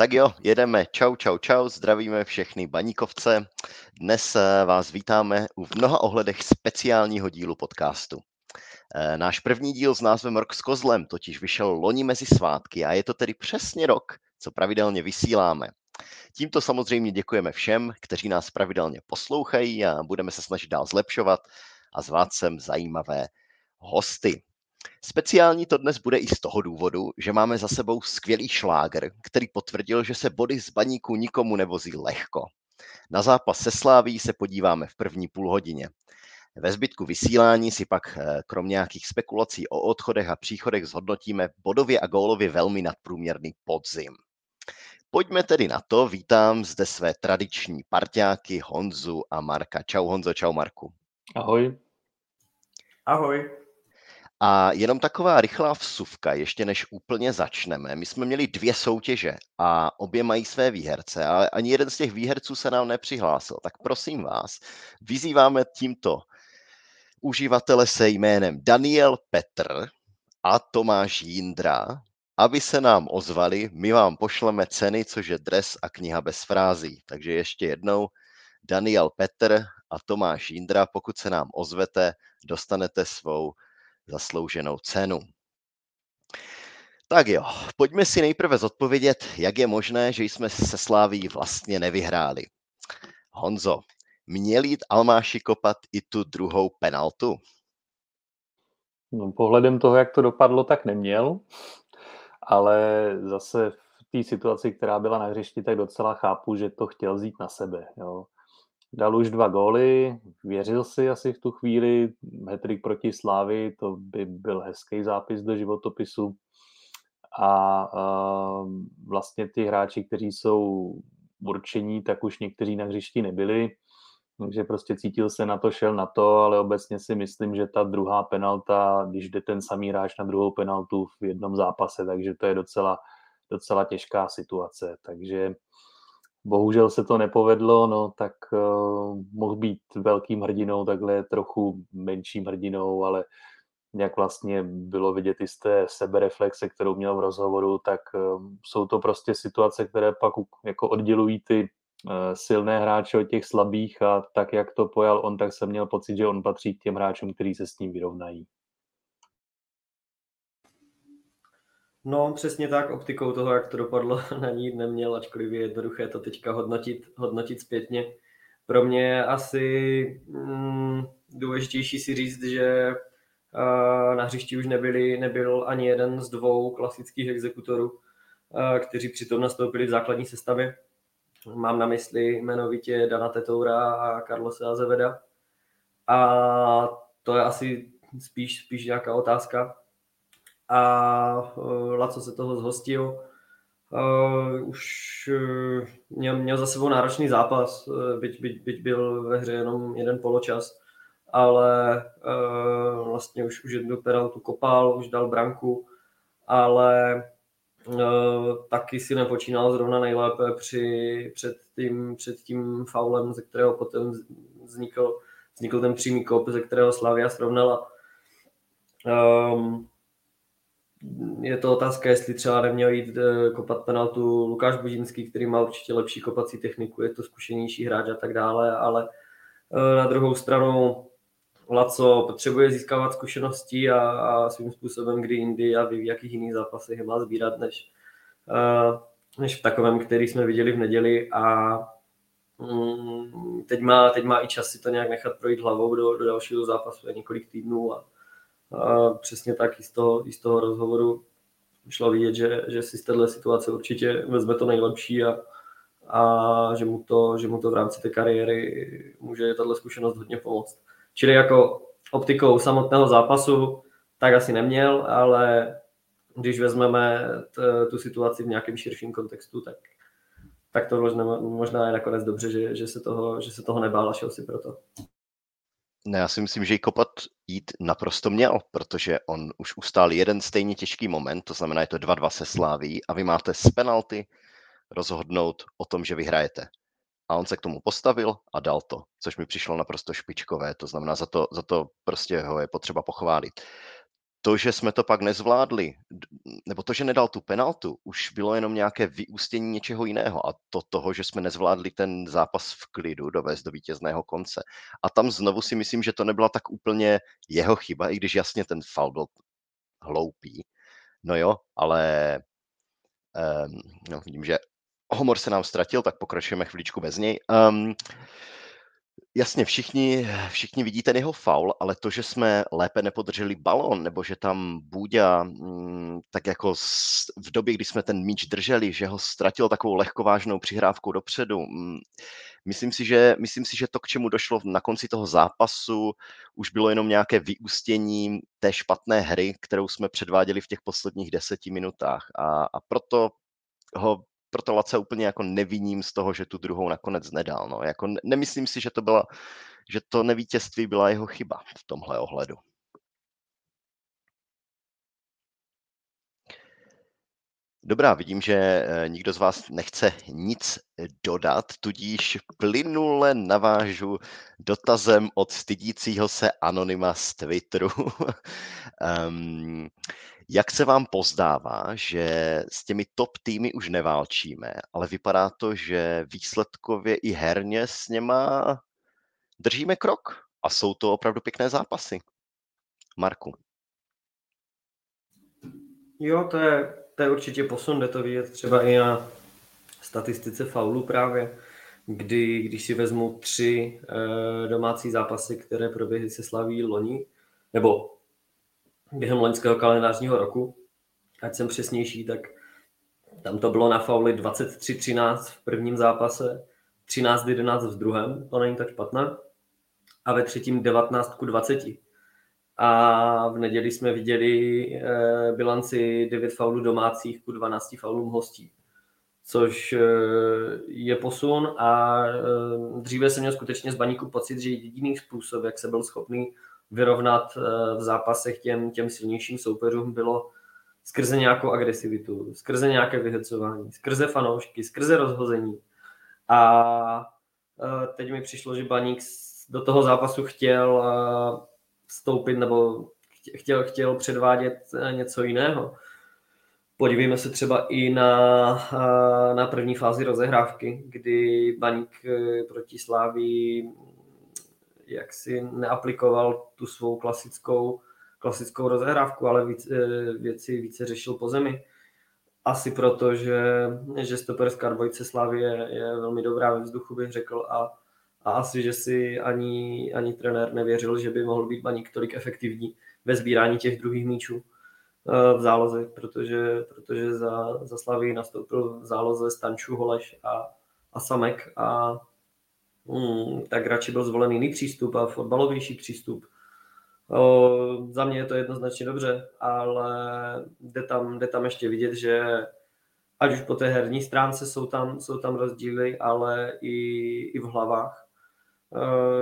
Tak jo, jedeme. Čau, čau, čau, zdravíme všechny baníkovce. Dnes eh, vás vítáme u v mnoha ohledech speciálního dílu podcastu. Eh, náš první díl s názvem Rok s kozlem totiž vyšel loni mezi svátky a je to tedy přesně rok, co pravidelně vysíláme. Tímto samozřejmě děkujeme všem, kteří nás pravidelně poslouchají a budeme se snažit dál zlepšovat a zvát sem zajímavé hosty. Speciální to dnes bude i z toho důvodu, že máme za sebou skvělý šláger, který potvrdil, že se body z baníku nikomu nevozí lehko. Na zápas se Sláví se podíváme v první půl hodině. Ve zbytku vysílání si pak eh, krom nějakých spekulací o odchodech a příchodech zhodnotíme bodově a gólově velmi nadprůměrný podzim. Pojďme tedy na to. Vítám zde své tradiční parťáky Honzu a Marka. Čau Honzo, čau Marku. Ahoj. Ahoj. A jenom taková rychlá vsuvka, ještě než úplně začneme. My jsme měli dvě soutěže a obě mají své výherce, ale ani jeden z těch výherců se nám nepřihlásil. Tak prosím vás, vyzýváme tímto uživatele se jménem Daniel Petr a Tomáš Jindra, aby se nám ozvali, my vám pošleme ceny, což je dres a kniha bez frází. Takže ještě jednou, Daniel Petr a Tomáš Jindra, pokud se nám ozvete, dostanete svou zaslouženou cenu. Tak jo, pojďme si nejprve zodpovědět, jak je možné, že jsme se Sláví vlastně nevyhráli. Honzo, měl jít Almáši kopat i tu druhou penaltu? No, pohledem toho, jak to dopadlo, tak neměl, ale zase v té situaci, která byla na hřišti, tak docela chápu, že to chtěl vzít na sebe. Jo dal už dva góly, věřil si asi v tu chvíli, hetrik proti Slávy, to by byl hezký zápis do životopisu. A, a vlastně ty hráči, kteří jsou určení, tak už někteří na hřišti nebyli, takže prostě cítil se na to, šel na to, ale obecně si myslím, že ta druhá penalta, když jde ten samý hráč na druhou penaltu v jednom zápase, takže to je docela, docela těžká situace. Takže Bohužel se to nepovedlo, no tak uh, mohl být velkým hrdinou, takhle trochu menším hrdinou, ale jak vlastně bylo vidět i z té sebereflexe, kterou měl v rozhovoru, tak uh, jsou to prostě situace, které pak jako oddělují ty uh, silné hráče od těch slabých a tak, jak to pojal on, tak jsem měl pocit, že on patří k těm hráčům, kteří se s ním vyrovnají. No, přesně tak, optikou toho, jak to dopadlo, na ní neměl, ačkoliv je jednoduché to teďka hodnotit, hodnotit zpětně. Pro mě je asi mm, důležitější si říct, že uh, na hřišti už nebyli, nebyl ani jeden z dvou klasických exekutorů, uh, kteří přitom nastoupili v základní sestavě. Mám na mysli jmenovitě Dana Tetoura a Carlose Azeveda. A to je asi spíš, spíš nějaká otázka, a uh, Laco se toho zhostil. Uh, už uh, měl, měl za sebou náročný zápas, uh, byť, byť, byť byl ve hře jenom jeden poločas, ale uh, vlastně už, už jednu penaltu kopal, už dal branku, ale uh, taky si nepočínal zrovna nejlépe při, před, tím, před tím faulem, ze kterého potom vznikl, vznikl ten přímý kop, ze kterého Slavia srovnala. Um, je to otázka, jestli třeba neměl jít eh, kopat penaltu Lukáš Budinský, který má určitě lepší kopací techniku, je to zkušenější hráč a tak dále, ale eh, na druhou stranu Laco potřebuje získávat zkušenosti a, a svým způsobem, kdy jindy a v jakých jiných zápasech je má sbírat, než, eh, než v takovém, který jsme viděli v neděli a mm, teď má, teď má i čas si to nějak nechat projít hlavou do, do dalšího zápasu, je několik týdnů a, a přesně tak i z toho, i z toho rozhovoru šlo vidět, že, že si z této situace určitě vezme to nejlepší a, a že, mu to, že mu to v rámci té kariéry může tato zkušenost hodně pomoct. Čili jako optikou samotného zápasu tak asi neměl, ale když vezmeme t, tu situaci v nějakém širším kontextu, tak, tak to možná, možná je nakonec dobře, že, že, se toho, že se toho nebál a šel si proto. Ne, já si myslím, že kopat jít naprosto měl, protože on už ustál jeden stejně těžký moment, to znamená, je to 2-2 se Sláví a vy máte z penalty rozhodnout o tom, že vyhrajete. A on se k tomu postavil a dal to, což mi přišlo naprosto špičkové, to znamená, za to, za to prostě ho je potřeba pochválit. To, že jsme to pak nezvládli, nebo to, že nedal tu penaltu, už bylo jenom nějaké vyústění něčeho jiného a to toho, že jsme nezvládli ten zápas v klidu dovést do vítězného konce. A tam znovu si myslím, že to nebyla tak úplně jeho chyba, i když jasně ten fal byl hloupý. No jo, ale um, no, vidím, že Homor se nám ztratil, tak pokračujeme chviličku bez něj. Um, Jasně, všichni, všichni vidí ten jeho faul, ale to, že jsme lépe nepodrželi balon, nebo že tam Bůďa, mm, tak jako v době, kdy jsme ten míč drželi, že ho ztratil takovou lehkovážnou přihrávkou dopředu, mm, myslím si, že, myslím si, že to, k čemu došlo na konci toho zápasu, už bylo jenom nějaké vyústění té špatné hry, kterou jsme předváděli v těch posledních deseti minutách. A, a proto ho proto Lace úplně jako neviním z toho, že tu druhou nakonec nedal. No. Jako nemyslím si, že to, byla, že to nevítězství byla jeho chyba v tomhle ohledu. Dobrá, vidím, že eh, nikdo z vás nechce nic dodat, tudíž plynule navážu dotazem od stydícího se anonyma z Twitteru. um, Jak se vám pozdává, že s těmi top týmy už neválčíme, ale vypadá to, že výsledkově i herně s něma držíme krok a jsou to opravdu pěkné zápasy. Marku. Jo, to je, to je určitě posun, jde to vidět třeba i na statistice faulu právě, kdy, když si vezmu tři e, domácí zápasy, které proběhly se slaví loni, nebo během loňského kalendářního roku, ať jsem přesnější, tak tam to bylo na fauly 23-13 v prvním zápase, 13-11 v druhém, to není tak špatné, a ve třetím 19 20. A v neděli jsme viděli eh, bilanci 9 faulů domácích ku 12 faulům hostí, což eh, je posun a eh, dříve jsem měl skutečně z baníku pocit, že jediný způsob, jak se byl schopný vyrovnat v zápasech těm, těm silnějším soupeřům bylo skrze nějakou agresivitu, skrze nějaké vyhecování, skrze fanoušky, skrze rozhození. A teď mi přišlo, že Baník do toho zápasu chtěl vstoupit nebo chtěl, chtěl předvádět něco jiného. Podívejme se třeba i na, na první fázi rozehrávky, kdy Baník proti Slávii jak si neaplikoval tu svou klasickou, klasickou rozehrávku, ale víc, eh, věci více řešil po zemi. Asi proto, že, že stoperská dvojice Slavy je, je velmi dobrá ve vzduchu, bych řekl, a, a asi, že si ani, ani trenér nevěřil, že by mohl být Baník tolik efektivní ve sbírání těch druhých míčů eh, v záloze, protože, protože za, za Slavy nastoupil v záloze Stanču, Holeš a, a Samek a hmm, tak radši byl zvolen jiný přístup a fotbalovější přístup. O, za mě je to jednoznačně dobře, ale jde tam, jde tam ještě vidět, že ať už po té herní stránce jsou tam, jsou tam rozdíly, ale i, i v hlavách.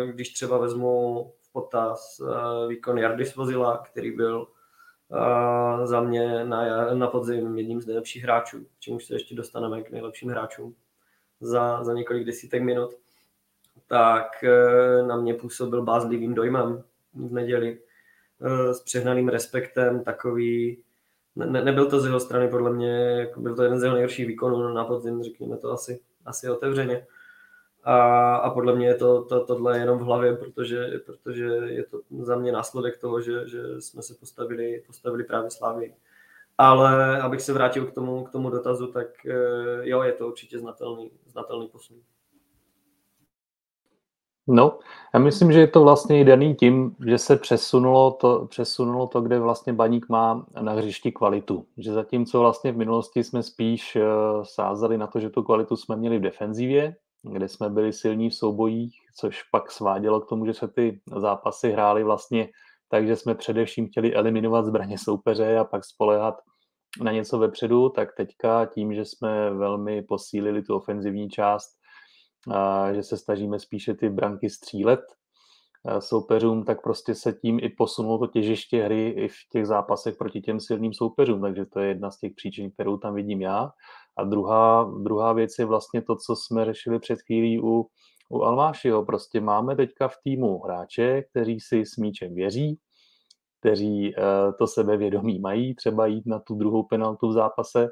Když třeba vezmu v potaz výkon Jardy Svozila, který byl za mě na, na podzim jedním z nejlepších hráčů, čemuž se ještě dostaneme k nejlepším hráčům za, za několik desítek minut tak eh, na mě působil bázlivým dojmem v neděli eh, s přehnaným respektem, takový, ne, nebyl to z jeho strany podle mě, jako byl to jeden z jeho nejhorších výkonů na podzim, řekněme to asi, asi otevřeně. A, a podle mě je to, to, tohle jenom v hlavě, protože, protože je to za mě následek toho, že, že jsme se postavili, postavili právě Slávy. Ale abych se vrátil k tomu, k tomu dotazu, tak eh, jo, je to určitě znatelný, znatelný posun. No, já myslím, že je to vlastně i daný tím, že se přesunulo to, přesunulo to, kde vlastně baník má na hřišti kvalitu. Že zatímco vlastně v minulosti jsme spíš uh, sázeli na to, že tu kvalitu jsme měli v defenzivě, kde jsme byli silní v soubojích, což pak svádělo k tomu, že se ty zápasy hrály vlastně tak, že jsme především chtěli eliminovat zbraně soupeře a pak spolehat na něco vepředu, tak teďka tím, že jsme velmi posílili tu ofenzivní část, a že se snažíme spíše ty branky střílet soupeřům, tak prostě se tím i posunulo to těžiště hry i v těch zápasech proti těm silným soupeřům, takže to je jedna z těch příčin, kterou tam vidím já. A druhá, druhá věc je vlastně to, co jsme řešili před chvílí u, u Almášiho. Prostě máme teďka v týmu hráče, kteří si s míčem věří, kteří to sebevědomí mají, třeba jít na tu druhou penaltu v zápase,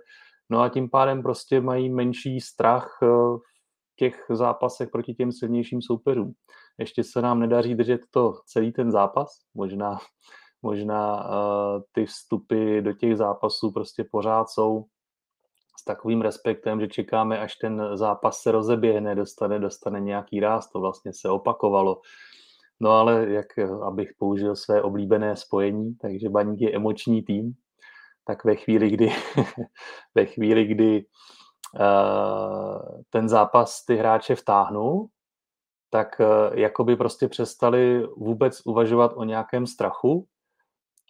no a tím pádem prostě mají menší strach v těch zápasech proti těm silnějším soupeřům. Ještě se nám nedaří držet to celý ten zápas, možná, možná uh, ty vstupy do těch zápasů prostě pořád jsou s takovým respektem, že čekáme, až ten zápas se rozeběhne, dostane, dostane nějaký ráz, to vlastně se opakovalo. No ale jak, abych použil své oblíbené spojení, takže Baník je emoční tým, tak ve chvíli, kdy, ve chvíli, kdy uh, ten zápas ty hráče vtáhnul, tak uh, jakoby prostě přestali vůbec uvažovat o nějakém strachu,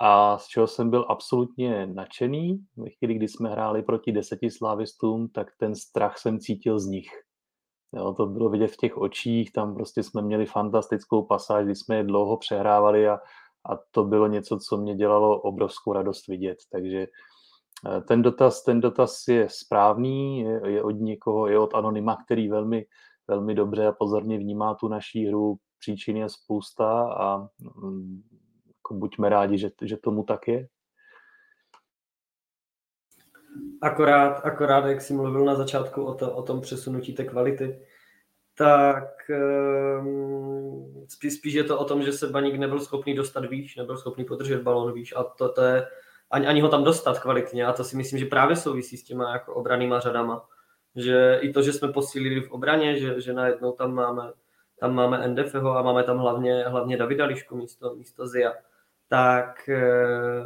a z čeho jsem byl absolutně nadšený, ve chvíli, kdy jsme hráli proti deseti slávistům, tak ten strach jsem cítil z nich. Jo, to bylo vidět v těch očích, tam prostě jsme měli fantastickou pasáž, kdy jsme je dlouho přehrávali a, a to bylo něco, co mě dělalo obrovskou radost vidět. Takže eh, ten dotaz, ten dotaz je správný, je, je od někoho, je od Anonyma, který velmi, velmi dobře a pozorně vnímá tu naší hru, příčiny je spousta a mm, jako buďme rádi, že, že tomu tak je. Akorát, akorát, jak jsi mluvil na začátku o, to, o tom přesunutí té kvality, tak um, spíš, spíš je to o tom, že se Baník nebyl schopný dostat výš, nebyl schopný podržet balon výš a to, to je, ani, ani ho tam dostat kvalitně a to si myslím, že právě souvisí s těma jako obranýma řadama. Že i to, že jsme posílili v obraně, že, že najednou tam máme, tam máme NDFho a máme tam hlavně, hlavně Davida Lišku místo, místo Zia tak eh,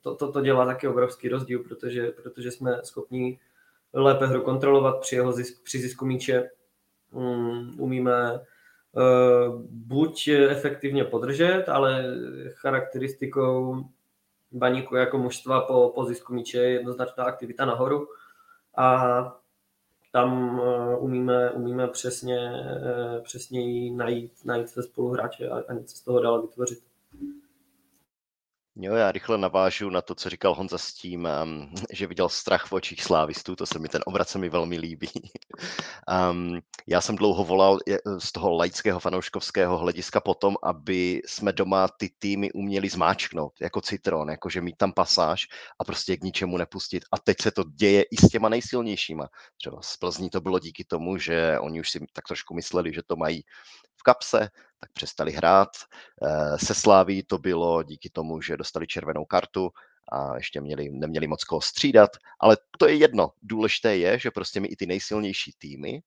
to, to, to dělá taky obrovský rozdíl, protože, protože jsme schopni lépe hru kontrolovat při, jeho zisk, při zisku míče. Um, umíme uh, buď efektivně podržet, ale charakteristikou baníku jako mužstva po, po zisku míče je jednoznačná aktivita nahoru a tam uh, umíme, umíme přesně, přesně najít, najít své spoluhráče a, a něco z toho dál vytvořit. Jo, já rychle navážu na to, co říkal Honza s tím, um, že viděl strach v očích slávistů, to se mi, ten obrat se mi velmi líbí. um, já jsem dlouho volal z toho laického fanouškovského hlediska potom, aby jsme doma ty týmy uměli zmáčknout, jako citron, jakože mít tam pasáž a prostě k ničemu nepustit. A teď se to děje i s těma nejsilnějšíma. Třeba z Plzní to bylo díky tomu, že oni už si tak trošku mysleli, že to mají v kapse, tak přestali hrát. Eh, se Sláví to bylo díky tomu, že dostali červenou kartu a ještě měli, neměli moc koho střídat, ale to je jedno. Důležité je, že prostě my i ty nejsilnější týmy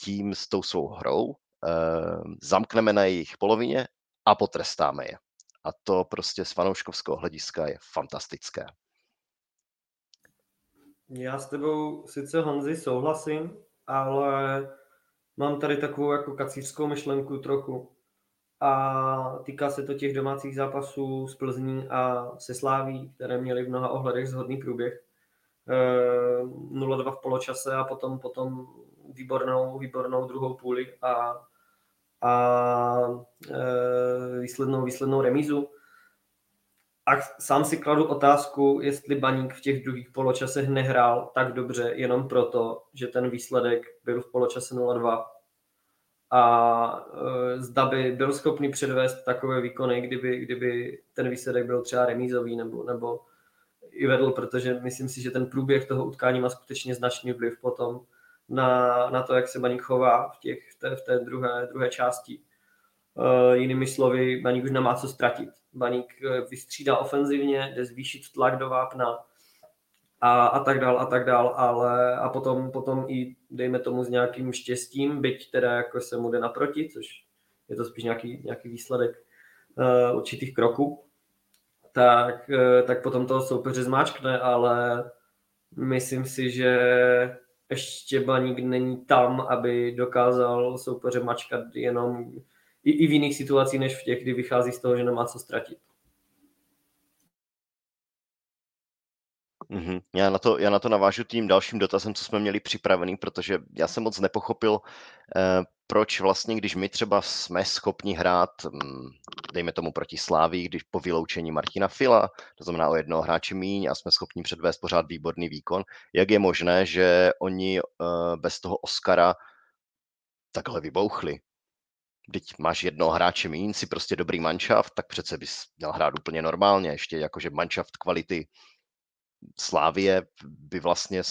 tím s tou svou hrou eh, zamkneme na jejich polovině a potrestáme je. A to prostě z fanouškovského hlediska je fantastické. Já s tebou sice Honzi souhlasím, ale mám tady takovou jako kacířskou myšlenku trochu. A týká se to těch domácích zápasů s Plzní a se Sláví, které měly v mnoha ohledech zhodný průběh. 0-2 eh, v poločase a potom, potom výbornou, výbornou druhou půli a, a e, výslednou, výslednou remízu. A sám si kladu otázku, jestli Baník v těch druhých poločasech nehrál tak dobře jenom proto, že ten výsledek byl v poločase 0-2 a e, zda by byl schopný předvést takové výkony, kdyby, kdyby ten výsledek byl třeba remízový nebo, nebo i vedl, protože myslím si, že ten průběh toho utkání má skutečně značný vliv potom na, na to, jak se Baník chová v, těch, v té, v té druhé, druhé části. Uh, jinými slovy, Baník už nemá co ztratit. Baník e, vystřídá ofenzivně, jde zvýšit tlak do vápna a, a tak dál a tak dál, ale a potom, potom i dejme tomu s nějakým štěstím, byť teda jako se mu jde naproti, což je to spíš nějaký, nějaký výsledek uh, určitých kroků, tak, uh, tak potom toho soupeře zmáčkne, ale myslím si, že ještě Baník není tam, aby dokázal soupeře mačkat jenom i, i v jiných situacích, než v těch, kdy vychází z toho, že nemá co ztratit. Mm-hmm. Já, na to, já na to navážu tím dalším dotazem, co jsme měli připravený, protože já jsem moc nepochopil, eh, proč vlastně, když my třeba jsme schopni hrát, hm, dejme tomu proti Sláví, když po vyloučení Martina Fila, to znamená o jednoho hráče míň a jsme schopni předvést pořád výborný výkon, jak je možné, že oni eh, bez toho Oscara takhle vybouchli? Teď máš jednoho hráče méně, si prostě dobrý manšaft, tak přece bys měl hrát úplně normálně, ještě jakože manšaft kvality Slávie by vlastně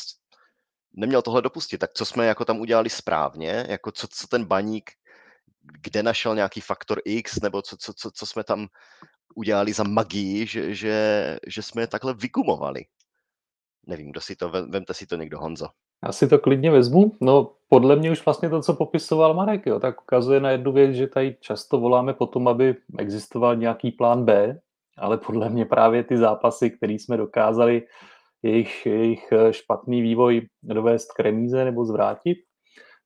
neměl tohle dopustit. Tak co jsme jako tam udělali správně, jako co, co ten baník, kde našel nějaký faktor X, nebo co, co, co, co jsme tam udělali za magii, že, že, že jsme je takhle vygumovali. Nevím, kdo si to, vemte si to někdo, Honzo. Já si to klidně vezmu. No, podle mě už vlastně to, co popisoval Marek, jo, tak ukazuje na jednu věc, že tady často voláme potom, aby existoval nějaký plán B, ale podle mě právě ty zápasy, které jsme dokázali jejich, jejich eh, špatný vývoj dovést k remíze nebo zvrátit,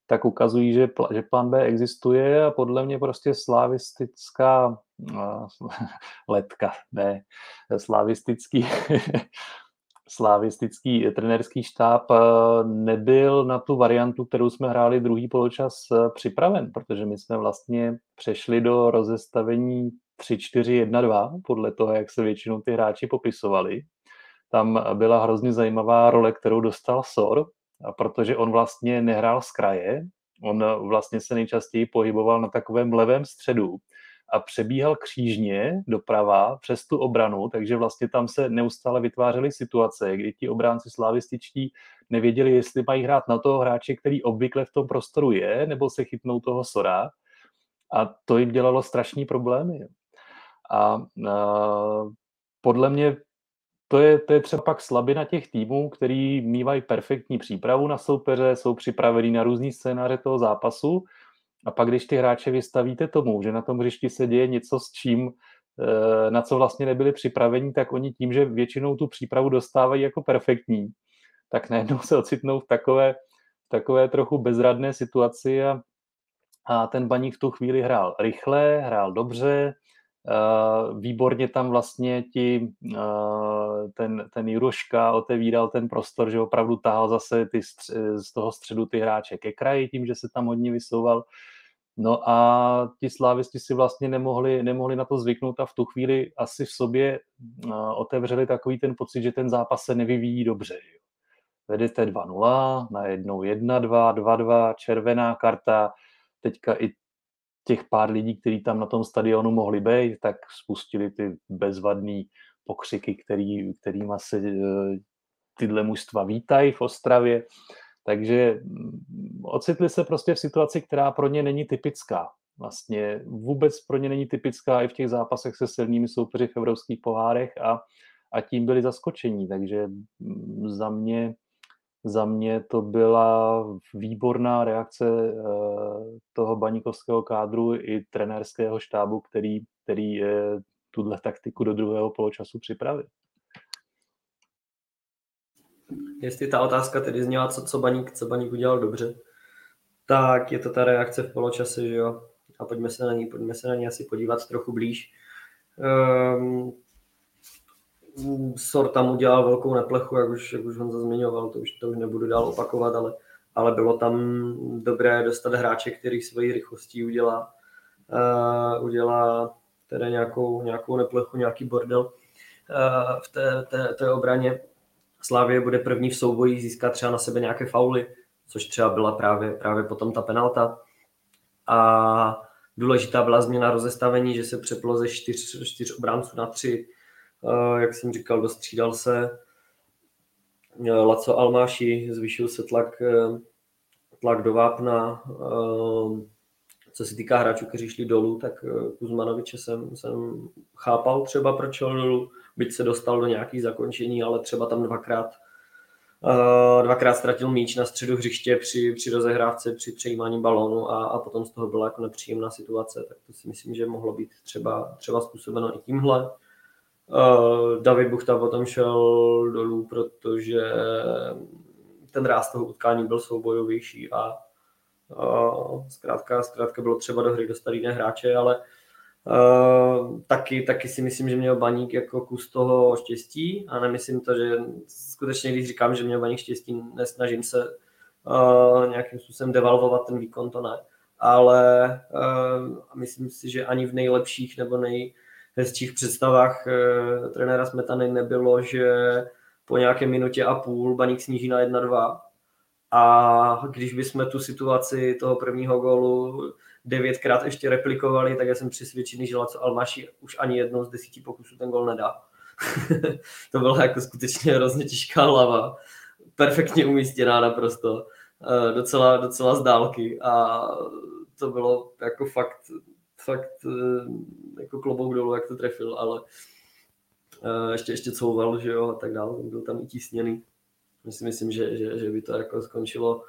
tak ukazují, že, že plán B existuje a podle mě prostě slavistická uh, letka, ne, slavistický slavistický trenerský štáb eh, nebyl na tu variantu, kterou jsme hráli druhý poločas připraven, protože my jsme vlastně přešli do rozestavení 3-4-1-2, podle toho, jak se většinou ty hráči popisovali. Tam byla hrozně zajímavá role, kterou dostal Sor, protože on vlastně nehrál z kraje, on vlastně se nejčastěji pohyboval na takovém levém středu a přebíhal křížně doprava přes tu obranu, takže vlastně tam se neustále vytvářely situace, kdy ti obránci slavističtí nevěděli, jestli mají hrát na toho hráče, který obvykle v tom prostoru je, nebo se chytnou toho Sora. A to jim dělalo strašný problémy. A, a podle mě to je, to je třeba pak slabina těch týmů, který mývají perfektní přípravu na soupeře, jsou připravení na různý scénáře toho zápasu a pak, když ty hráče vystavíte tomu, že na tom hřišti se děje něco s čím, e, na co vlastně nebyli připraveni, tak oni tím, že většinou tu přípravu dostávají jako perfektní, tak najednou se ocitnou v takové, v takové trochu bezradné situaci a, a ten baník v tu chvíli hrál rychle, hrál dobře, výborně tam vlastně ti, uh, ten, ten Juroška otevíral ten prostor, že opravdu tahal zase ty stř- z toho středu ty hráče ke kraji, tím, že se tam hodně vysouval. No a ti slávisti si vlastně nemohli, nemohli na to zvyknout a v tu chvíli asi v sobě uh, otevřeli takový ten pocit, že ten zápas se nevyvíjí dobře. Vedete 2-0, najednou 1-2, 2-2, červená karta, teďka i těch pár lidí, kteří tam na tom stadionu mohli být, tak spustili ty bezvadné pokřiky, který, kterýma se eh, tyhle mužstva vítají v Ostravě. Takže mm, ocitli se prostě v situaci, která pro ně není typická. Vlastně vůbec pro ně není typická i v těch zápasech se silnými soupeři v evropských pohárech a, a tím byli zaskočení. Takže mm, za mě za mě to byla výborná reakce eh, toho baníkovského kádru i trenérského štábu, který, který tuhle taktiku do druhého poločasu připravil. Jestli ta otázka tedy zněla, co, co, baník, co baník udělal dobře, tak je to ta reakce v poločase, že jo? A pojďme se na ní, pojďme se na ní asi podívat trochu blíž. Um, Sor tam udělal velkou neplechu, jak už, jak už on zmiňoval, to už, to už nebudu dál opakovat, ale, ale bylo tam dobré dostat hráče, který svojí rychlostí udělá, uh, udělá teda nějakou, nějakou neplechu, nějaký bordel uh, v té, té, té obraně. Slávě bude první v souboji získat třeba na sebe nějaké fauly, což třeba byla právě, právě potom ta penalta. A důležitá byla změna rozestavení, že se přeplo ze čtyř, čtyř obránců na tři, jak jsem říkal, dostřídal se Laco Almáši, zvýšil se tlak, eh, tlak do vápna. Eh, co se týká hráčů, kteří šli dolů, tak eh, Kuzmanoviče jsem, jsem chápal třeba, proč šel dolů, byť se dostal do nějakých zakončení, ale třeba tam dvakrát dvakrát ztratil míč na středu hřiště při, při rozehrávce, při přejímání balónu a, a potom z toho byla jako nepříjemná situace, tak to si myslím, že mohlo být třeba, třeba způsobeno i tímhle. Uh, David Buchta potom šel dolů, protože ten ráz toho utkání byl soubojovější a uh, zkrátka, zkrátka bylo třeba do hry dostat jiné hráče, ale uh, taky, taky si myslím, že měl Baník jako kus toho štěstí a nemyslím to, že skutečně, když říkám, že měl Baník štěstí, nesnažím se uh, nějakým způsobem devalvovat ten výkon, to ne, ale uh, myslím si, že ani v nejlepších nebo nej, hezčích představách e, trenéra Smetany nebylo, že po nějaké minutě a půl Baník sníží na 1-2 a když bychom tu situaci toho prvního gólu devětkrát ještě replikovali, tak já jsem přesvědčený, že Laco Almaši už ani jednou z desíti pokusů ten gol nedá. to byla jako skutečně hrozně těžká hlava, perfektně umístěná naprosto, eh, docela, docela z dálky. A to bylo jako fakt, fakt eh, jako klobouk dolů, jak to trefil, ale eh, ještě, ještě couval, že jo, a tak dále, byl tam i tísněný. Myslím, myslím že, že, že by to jako skončilo,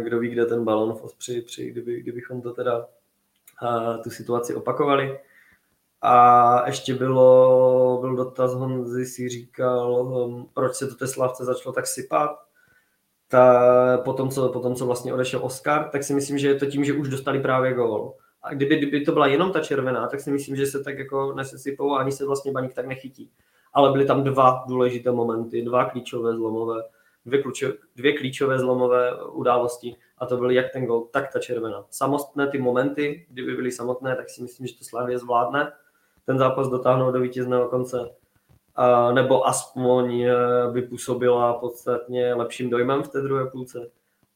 kdo ví, kde ten balon v Ospři, při, kdyby, kdybychom to teda tu situaci opakovali. A ještě bylo, byl dotaz Honzy, si říkal, um, proč se to té Slavce začalo tak sypat. Ta, potom, co, potom, co vlastně odešel Oscar, tak si myslím, že je to tím, že už dostali právě gól. A kdyby, kdyby to byla jenom ta červená, tak si myslím, že se tak jako nesesypou a ani se vlastně baník tak nechytí. Ale byly tam dva důležité momenty, dva klíčové zlomové, dvě, kluče, dvě klíčové zlomové události a to byly jak ten gol, tak ta červená. Samotné ty momenty, kdyby byly samotné, tak si myslím, že to Slavě zvládne ten zápas dotáhnout do vítězného konce. Nebo aspoň eh, by působila podstatně lepším dojmem v té druhé půlce.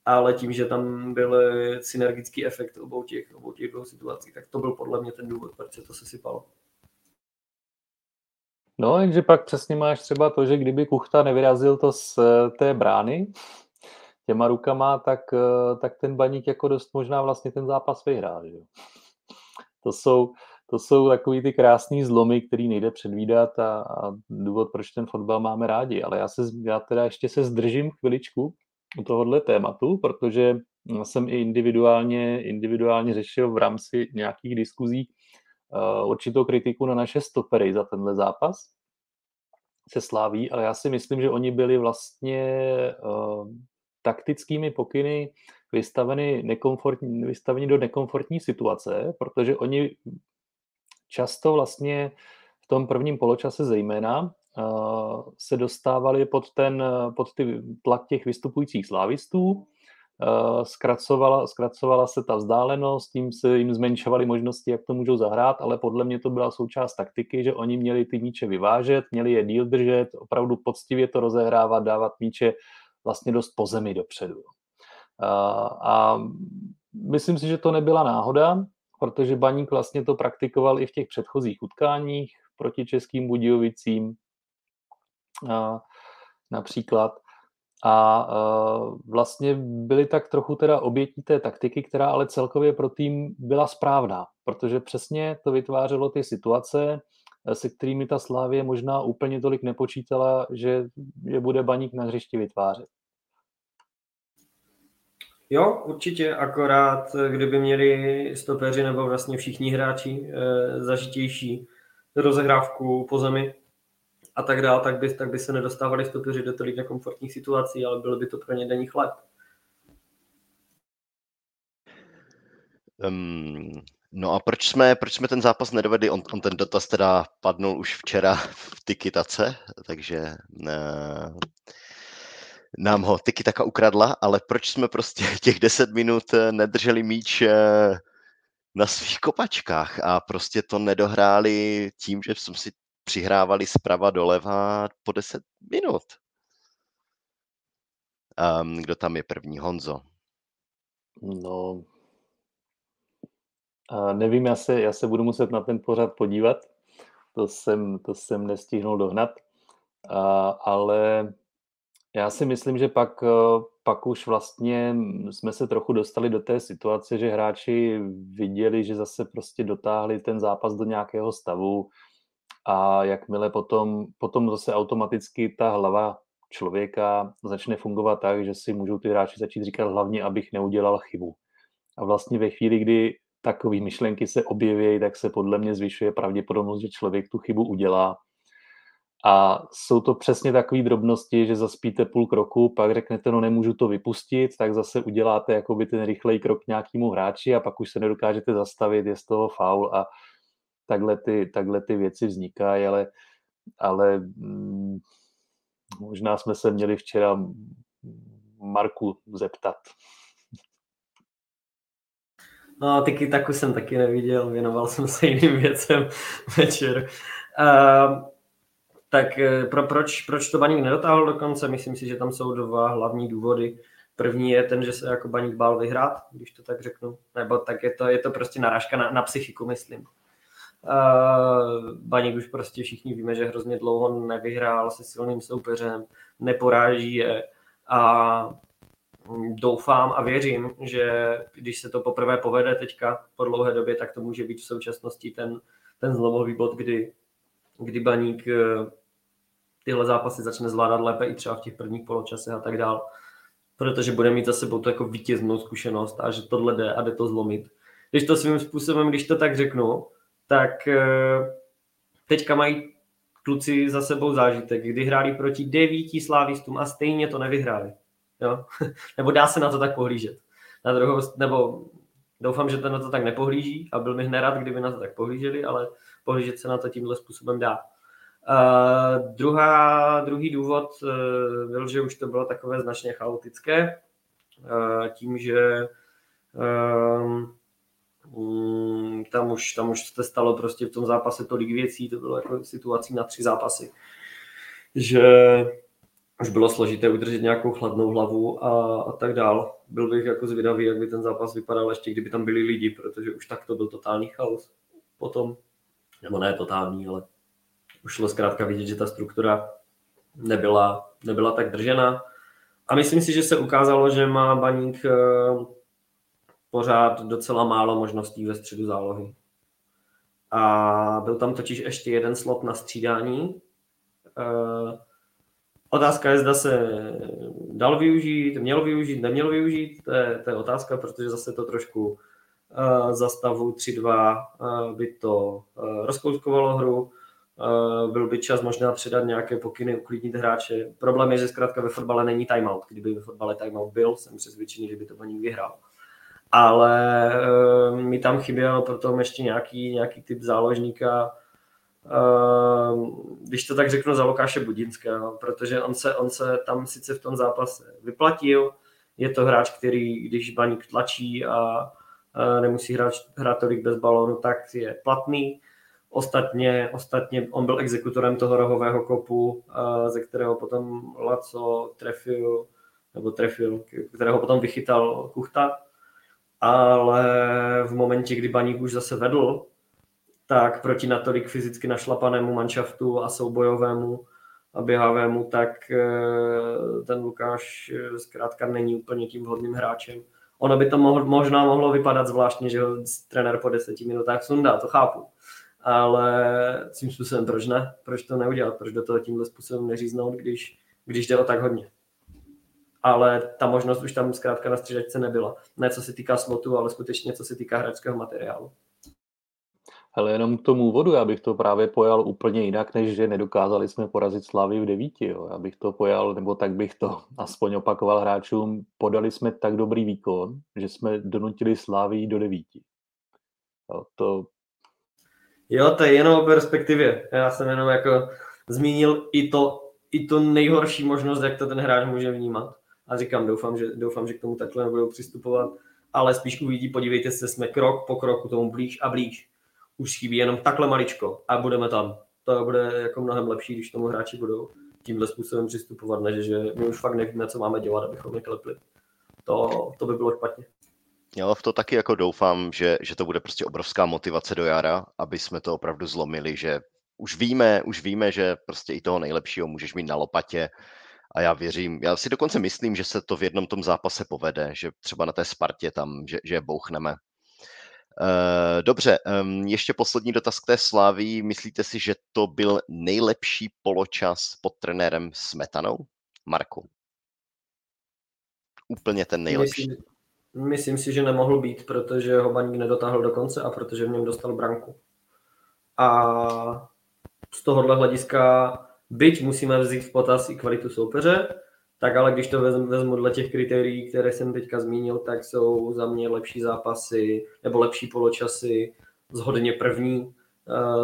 Ale tím, že tam byl synergický efekt obou těch, obou těch dvou situací, tak to byl podle mě ten důvod, proč se to sesypalo. No, jenže pak přesně máš třeba to, že kdyby Kuchta nevyrazil to z eh, té brány těma rukama, tak, eh, tak ten baník jako dost možná vlastně ten zápas vyhrál. Že? To jsou, to jsou takový ty krásný zlomy, který nejde předvídat a, a důvod, proč ten fotbal máme rádi. Ale já, se, já teda ještě se zdržím chviličku u tohohle tématu, protože jsem i individuálně, individuálně řešil v rámci nějakých diskuzí uh, určitou kritiku na naše stopery za tenhle zápas. Se sláví, ale já si myslím, že oni byli vlastně uh, taktickými pokyny vystaveni, nekomfortní, vystaveni do nekomfortní situace, protože oni často vlastně v tom prvním poločase zejména se dostávali pod, ten, pod ty tlak těch vystupujících slávistů, zkracovala, zkracovala se ta vzdálenost, tím se jim zmenšovaly možnosti, jak to můžou zahrát, ale podle mě to byla součást taktiky, že oni měli ty míče vyvážet, měli je díl držet, opravdu poctivě to rozehrávat, dávat míče vlastně dost po zemi dopředu. A myslím si, že to nebyla náhoda, protože Baník vlastně to praktikoval i v těch předchozích utkáních proti Českým Budějovicím například. A, a vlastně byly tak trochu teda obětí té taktiky, která ale celkově pro tým byla správná, protože přesně to vytvářelo ty situace, se kterými ta Slávě možná úplně tolik nepočítala, že je bude baník na hřišti vytvářet. Jo, určitě, akorát kdyby měli stopeři nebo vlastně všichni hráči e, zažitější rozehrávku po zemi a tak dál, tak by, tak by se nedostávali stopeři do tolik nekomfortních situací, ale bylo by to pro ně denní chleb. Um, no a proč jsme, proč jsme ten zápas nedovedli? On, on ten dotaz teda padnul už včera v Tikitace, takže uh, nám ho Tiki taka ukradla, ale proč jsme prostě těch 10 minut eh, nedrželi míč eh, na svých kopačkách a prostě to nedohráli tím, že jsme si přihrávali zprava doleva po 10 minut. Um, kdo tam je první? Honzo. No, a nevím, já se, já se budu muset na ten pořad podívat. To jsem, to jsem nestihnul dohnat. A, ale já si myslím, že pak, eh, pak už vlastně jsme se trochu dostali do té situace, že hráči viděli, že zase prostě dotáhli ten zápas do nějakého stavu a jakmile potom, potom zase automaticky ta hlava člověka začne fungovat tak, že si můžou ty hráči začít říkat hlavně, abych neudělal chybu. A vlastně ve chvíli, kdy takové myšlenky se objeví, tak se podle mě zvyšuje pravděpodobnost, že člověk tu chybu udělá a jsou to přesně takové drobnosti, že zaspíte půl kroku, pak řeknete, no nemůžu to vypustit, tak zase uděláte jakoby ten rychlej krok nějakému hráči a pak už se nedokážete zastavit, je z toho faul a takhle ty, takhle ty věci vznikají, ale, ale mm, možná jsme se měli včera Marku zeptat. No, taky taku jsem taky neviděl, věnoval jsem se jiným věcem večer. Uh, tak eh, pro, proč, proč to Baník nedotáhl do konce? Myslím si, že tam jsou dva hlavní důvody. První je ten, že se jako baník bál vyhrát, když to tak řeknu. Nebo tak je to, je to prostě narážka na, na psychiku, myslím. Uh, baník už prostě všichni víme, že hrozně dlouho nevyhrál se silným soupeřem, neporáží je a doufám a věřím, že když se to poprvé povede teďka po dlouhé době, tak to může být v současnosti ten, ten zlomový bod, kdy, kdy baník eh, tyhle zápasy začne zvládat lépe i třeba v těch prvních poločasech a tak dál, protože bude mít za sebou to jako vítěznou zkušenost a že tohle jde a jde to zlomit. Když to svým způsobem, když to tak řeknu, tak eh, teďka mají kluci za sebou zážitek, kdy hráli proti devíti slávistům a stejně to nevyhráli. Jo? nebo dá se na to tak pohlížet. Na druhou, nebo doufám, že to na to tak nepohlíží a byl bych nerad, kdyby na to tak pohlíželi, ale pohlížet se na to tímhle způsobem dá. Uh, druhá, druhý důvod uh, byl, že už to bylo takové značně chaotické, uh, tím, že tam, už, tam už se stalo prostě v tom zápase tolik věcí, to bylo jako situací na tři zápasy, že už bylo složité udržet nějakou chladnou hlavu a, a tak dál. Byl bych jako zvědavý, jak by ten zápas vypadal ještě, kdyby tam byli lidi, protože už tak to byl totální chaos potom. Nebo ne totální, ale už šlo zkrátka vidět, že ta struktura nebyla, nebyla tak držena. A myslím si, že se ukázalo, že má Baník eh, pořád docela málo možností ve středu zálohy. A byl tam totiž ještě jeden slot na střídání. Eh, otázka je, zda se dal využít, měl využít, neměl využít. To je, to je otázka, protože zase to trošku uh, za stavu 3-2 uh, by to uh, rozkouskovalo hru. Byl by čas možná předat nějaké pokyny, uklidnit hráče. Problém je, že zkrátka ve fotbale není timeout. Kdyby ve fotbale timeout byl, jsem přesvědčený, že by to paní vyhrál. Ale uh, mi tam chyběl potom ještě nějaký, nějaký typ záložníka, uh, když to tak řeknu za Lukáše Budinského, protože on se, on se tam sice v tom zápase vyplatil, je to hráč, který, když baník tlačí a uh, nemusí hrát, hrát tolik bez balónu, tak je platný, Ostatně, ostatně on byl exekutorem toho rohového kopu, ze kterého potom Laco trefil, nebo trefil, kterého potom vychytal Kuchta. Ale v momentě, kdy Baník už zase vedl, tak proti natolik fyzicky našlapanému manšaftu a soubojovému a běhavému, tak e, ten Lukáš e, zkrátka není úplně tím vhodným hráčem. Ono by to možná mohlo vypadat zvláštně, že ho trenér po deseti minutách sundá, to chápu ale tím způsobem proč ne? Proč to neudělat? Proč do toho tímhle způsobem neříznout, když, když jde o tak hodně? Ale ta možnost už tam zkrátka na střídačce nebyla. Ne co se týká slotu, ale skutečně co se týká hráčského materiálu. Ale jenom k tomu úvodu, já bych to právě pojal úplně jinak, než že nedokázali jsme porazit Slávy v devíti. Jo. Já bych to pojal, nebo tak bych to aspoň opakoval hráčům, podali jsme tak dobrý výkon, že jsme donutili Slávy do devíti. Jo, to Jo, to je jenom o perspektivě. Já jsem jenom jako zmínil i to, i to nejhorší možnost, jak to ten hráč může vnímat. A říkám, doufám, že, doufám, že k tomu takhle nebudou přistupovat, ale spíš uvidí, podívejte se, jsme krok po kroku tomu blíž a blíž. Už chybí jenom takhle maličko a budeme tam. To bude jako mnohem lepší, když tomu hráči budou tímhle způsobem přistupovat, než že my už fakt nevíme, co máme dělat, abychom neklepli. To, to by bylo špatně. Jo, v to taky jako doufám, že, že to bude prostě obrovská motivace do jara, aby jsme to opravdu zlomili, že už víme, už víme, že prostě i toho nejlepšího můžeš mít na lopatě a já věřím, já si dokonce myslím, že se to v jednom tom zápase povede, že třeba na té Spartě tam, že, že je bouchneme. Uh, dobře, um, ještě poslední dotaz k té Slávii. Myslíte si, že to byl nejlepší poločas pod trenérem Smetanou? Marku. Úplně ten nejlepší. Myslím, Myslím si, že nemohl být, protože ho Baník nedotáhl do konce a protože v něm dostal branku. A z tohohle hlediska, byť musíme vzít v potaz i kvalitu soupeře, tak ale když to vezmu, vezmu dle těch kritérií, které jsem teďka zmínil, tak jsou za mě lepší zápasy nebo lepší poločasy z hodně první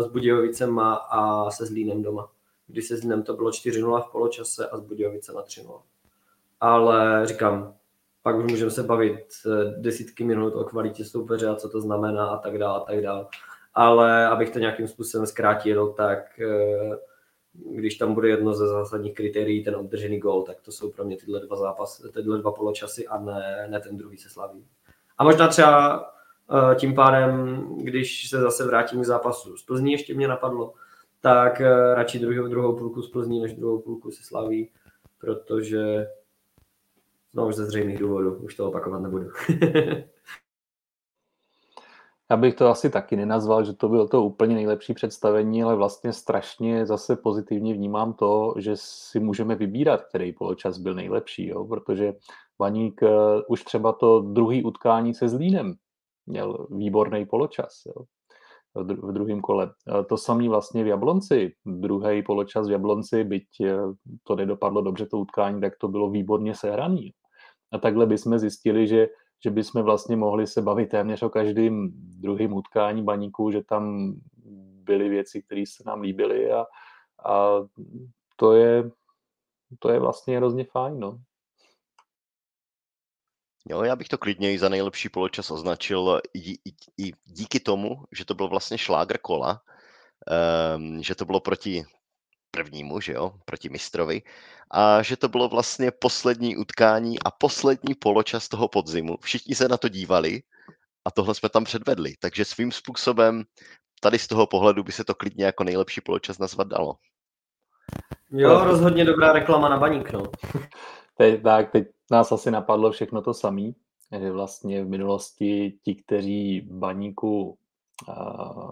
s Budějovicema a se Zlínem doma. Kdy se Zlínem to bylo 4-0 v poločase a s Budějovice na 3-0. Ale říkám, pak už můžeme se bavit eh, desítky minut o kvalitě soupeře a co to znamená a tak dále a tak dále. Ale abych to nějakým způsobem zkrátil, tak eh, když tam bude jedno ze zásadních kritérií ten obdržený gol, tak to jsou pro mě tyhle dva zápasy, tyhle dva poločasy a ne, ne ten druhý se slaví. A možná třeba uh, tím pádem, když se zase vrátím k zápasu z Plzní, ještě mě napadlo, tak uh, radši druhou, druhou půlku z Plzní, než druhou půlku se slaví, protože no už ze zřejmých důvodů, už to opakovat nebudu. Já bych to asi taky nenazval, že to bylo to úplně nejlepší představení, ale vlastně strašně zase pozitivně vnímám to, že si můžeme vybírat, který poločas byl nejlepší, jo? protože Vaník uh, už třeba to druhý utkání se Zlínem měl výborný poločas jo? v druhém kole. To samý vlastně v Jablonci. Druhý poločas v Jablonci, byť eh, to nedopadlo dobře to utkání, tak to bylo výborně sehraný. A takhle bychom zjistili, že že bychom vlastně mohli se bavit téměř o každém druhém utkání baníku, že tam byly věci, které se nám líbily a, a to, je, to je vlastně hrozně fajn. No. Jo, já bych to klidně i za nejlepší poločas označil i, díky tomu, že to byl vlastně šlágr kola, um, že to bylo proti prvnímu, že jo, proti mistrovi, a že to bylo vlastně poslední utkání a poslední poločas toho podzimu. Všichni se na to dívali a tohle jsme tam předvedli. Takže svým způsobem tady z toho pohledu by se to klidně jako nejlepší poločas nazvat dalo. Jo, rozhodně dobrá reklama na baník, no. Teď, tak, teď nás asi napadlo všechno to samé, že vlastně v minulosti ti, kteří baníku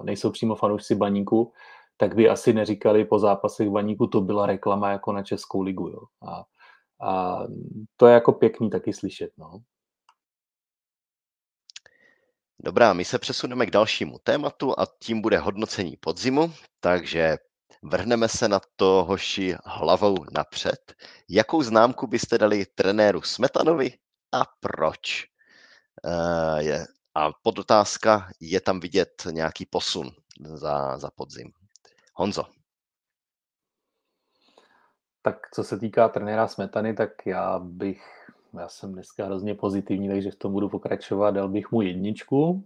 nejsou přímo fanoušci baníku, tak by asi neříkali po zápasech Vaníku, to byla reklama jako na Českou ligu. Jo. A, a to je jako pěkný taky slyšet. No. Dobrá, my se přesuneme k dalšímu tématu a tím bude hodnocení podzimu, takže vrhneme se na to hoši hlavou napřed. Jakou známku byste dali trenéru Smetanovi a proč? Uh, je, a podotázka, je tam vidět nějaký posun za, za podzim? Honzo. Tak co se týká trenéra Smetany, tak já bych, já jsem dneska hrozně pozitivní, takže v tom budu pokračovat, dal bych mu jedničku,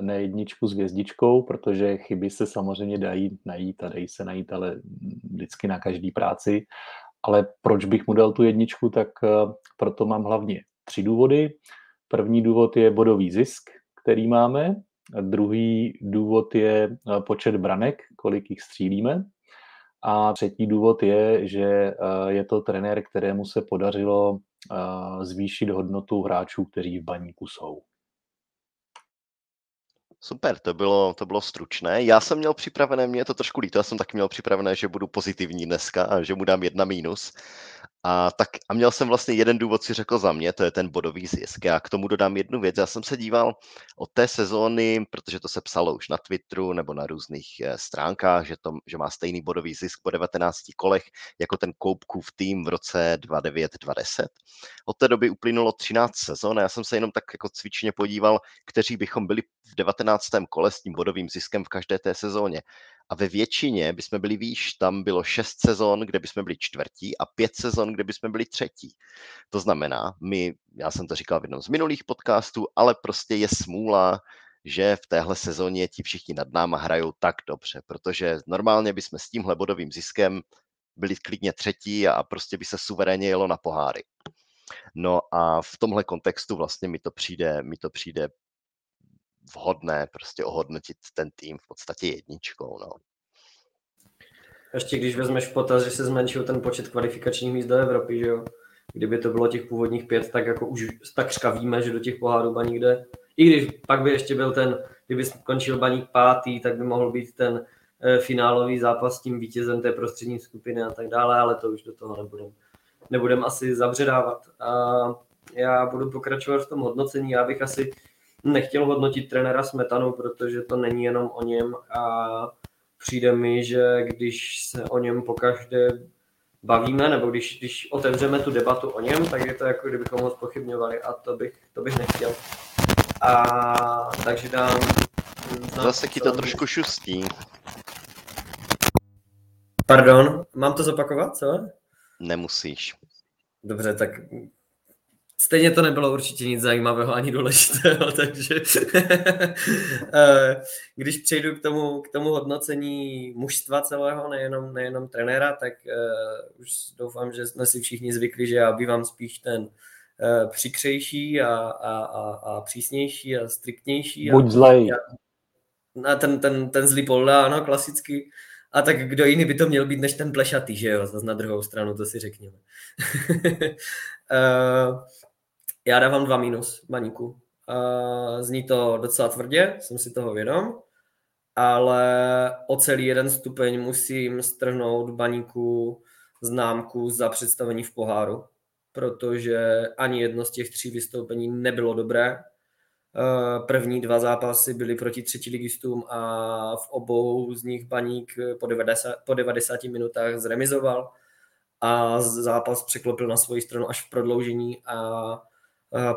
ne jedničku s hvězdičkou, protože chyby se samozřejmě dají najít a dají se najít, ale vždycky na každý práci. Ale proč bych mu dal tu jedničku, tak eh, proto mám hlavně tři důvody. První důvod je bodový zisk, který máme, Druhý důvod je eh, počet branek, kolik jich střílíme. A třetí důvod je, že eh, je to trenér, kterému se podařilo eh, zvýšit hodnotu hráčů, kteří v baníku jsou. Super, to bylo, to bylo stručné. Já jsem měl připravené, mě je to trošku líto, já jsem taky měl připravené, že budu pozitivní dneska a že mu dám jedna mínus. A, tak, a měl jsem vlastně jeden důvod, si řekl za mě, to je ten bodový zisk. Já k tomu dodám jednu věc. Já jsem se díval od té sezóny, protože to se psalo už na Twitteru nebo na různých eh, stránkách, že, to, že má stejný bodový zisk po 19 kolech jako ten Koupkův tým v roce 2009-2010. Od té doby uplynulo 13 sezon a já jsem se jenom tak jako cvičně podíval, kteří bychom byli v 19. kole s tím bodovým ziskem v každé té sezóně a ve většině bychom byli výš. Tam bylo šest sezon, kde bychom byli čtvrtí a pět sezon, kde bychom byli třetí. To znamená, my, já jsem to říkal v jednom z minulých podcastů, ale prostě je smůla, že v téhle sezóně ti všichni nad náma hrajou tak dobře, protože normálně bychom s tímhle bodovým ziskem byli klidně třetí a prostě by se suverénně jelo na poháry. No a v tomhle kontextu vlastně mi to přijde, mi to přijde vhodné prostě ohodnotit ten tým v podstatě jedničkou. No. Ještě když vezmeš potaz, že se zmenšil ten počet kvalifikačních míst do Evropy, že jo? Kdyby to bylo těch původních pět, tak jako už takřka víme, že do těch pohádů baník jde. I když pak by ještě byl ten, kdyby skončil baník pátý, tak by mohl být ten e, finálový zápas s tím vítězem té prostřední skupiny a tak dále, ale to už do toho nebudem, nebudem asi zabředávat. A já budu pokračovat v tom hodnocení. Já bych asi nechtěl hodnotit trenéra Smetanu, protože to není jenom o něm a přijde mi, že když se o něm pokaždé bavíme, nebo když, když otevřeme tu debatu o něm, tak je to jako kdybychom ho spochybňovali a to bych, to bych nechtěl. A takže dám... Zase ti to trošku šustí. Pardon, mám to zopakovat, co? Nemusíš. Dobře, tak Stejně to nebylo určitě nic zajímavého ani důležitého, takže eh, když přejdu k tomu, k tomu hodnocení mužstva celého, nejenom, nejenom trenéra, tak uh, už doufám, že jsme si všichni zvykli, že já bývám spíš ten uh, přikřejší a, a, a, a přísnější a striktnější. Buď zlej. A ten, ten, ten zlý polda, ano, klasicky. A tak kdo jiný by to měl být než ten plešatý, že jo, zase na druhou stranu, to si řekněme. uh, já dávám dva minus baníku. Uh, zní to docela tvrdě, jsem si toho vědom, ale o celý jeden stupeň musím strhnout baníku známku za představení v poháru, protože ani jedno z těch tří vystoupení nebylo dobré. První dva zápasy byly proti třetiligistům a v obou z nich baník po 90, po 90 minutách zremizoval a zápas překlopil na svoji stranu až v prodloužení a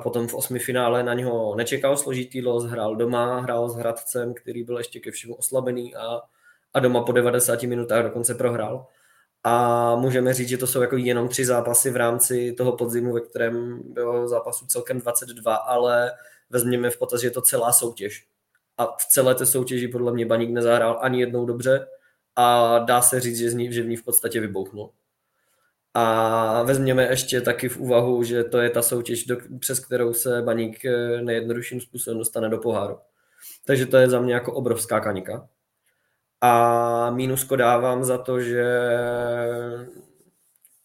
Potom v osmi finále na něho nečekal složitý los, hrál doma, hrál s Hradcem, který byl ještě ke všemu oslabený a, a doma po 90 minutách dokonce prohrál. A můžeme říct, že to jsou jako jenom tři zápasy v rámci toho podzimu, ve kterém bylo zápasů celkem 22, ale vezměme v potaz, že je to celá soutěž. A v celé té soutěži podle mě Baník nezahrál ani jednou dobře a dá se říct, že, z ní, že v ní v podstatě vybouchnul. A vezměme ještě taky v úvahu, že to je ta soutěž, do, přes kterou se baník eh, nejjednodušším způsobem dostane do poháru. Takže to je za mě jako obrovská kanika. A mínusko dávám za to, že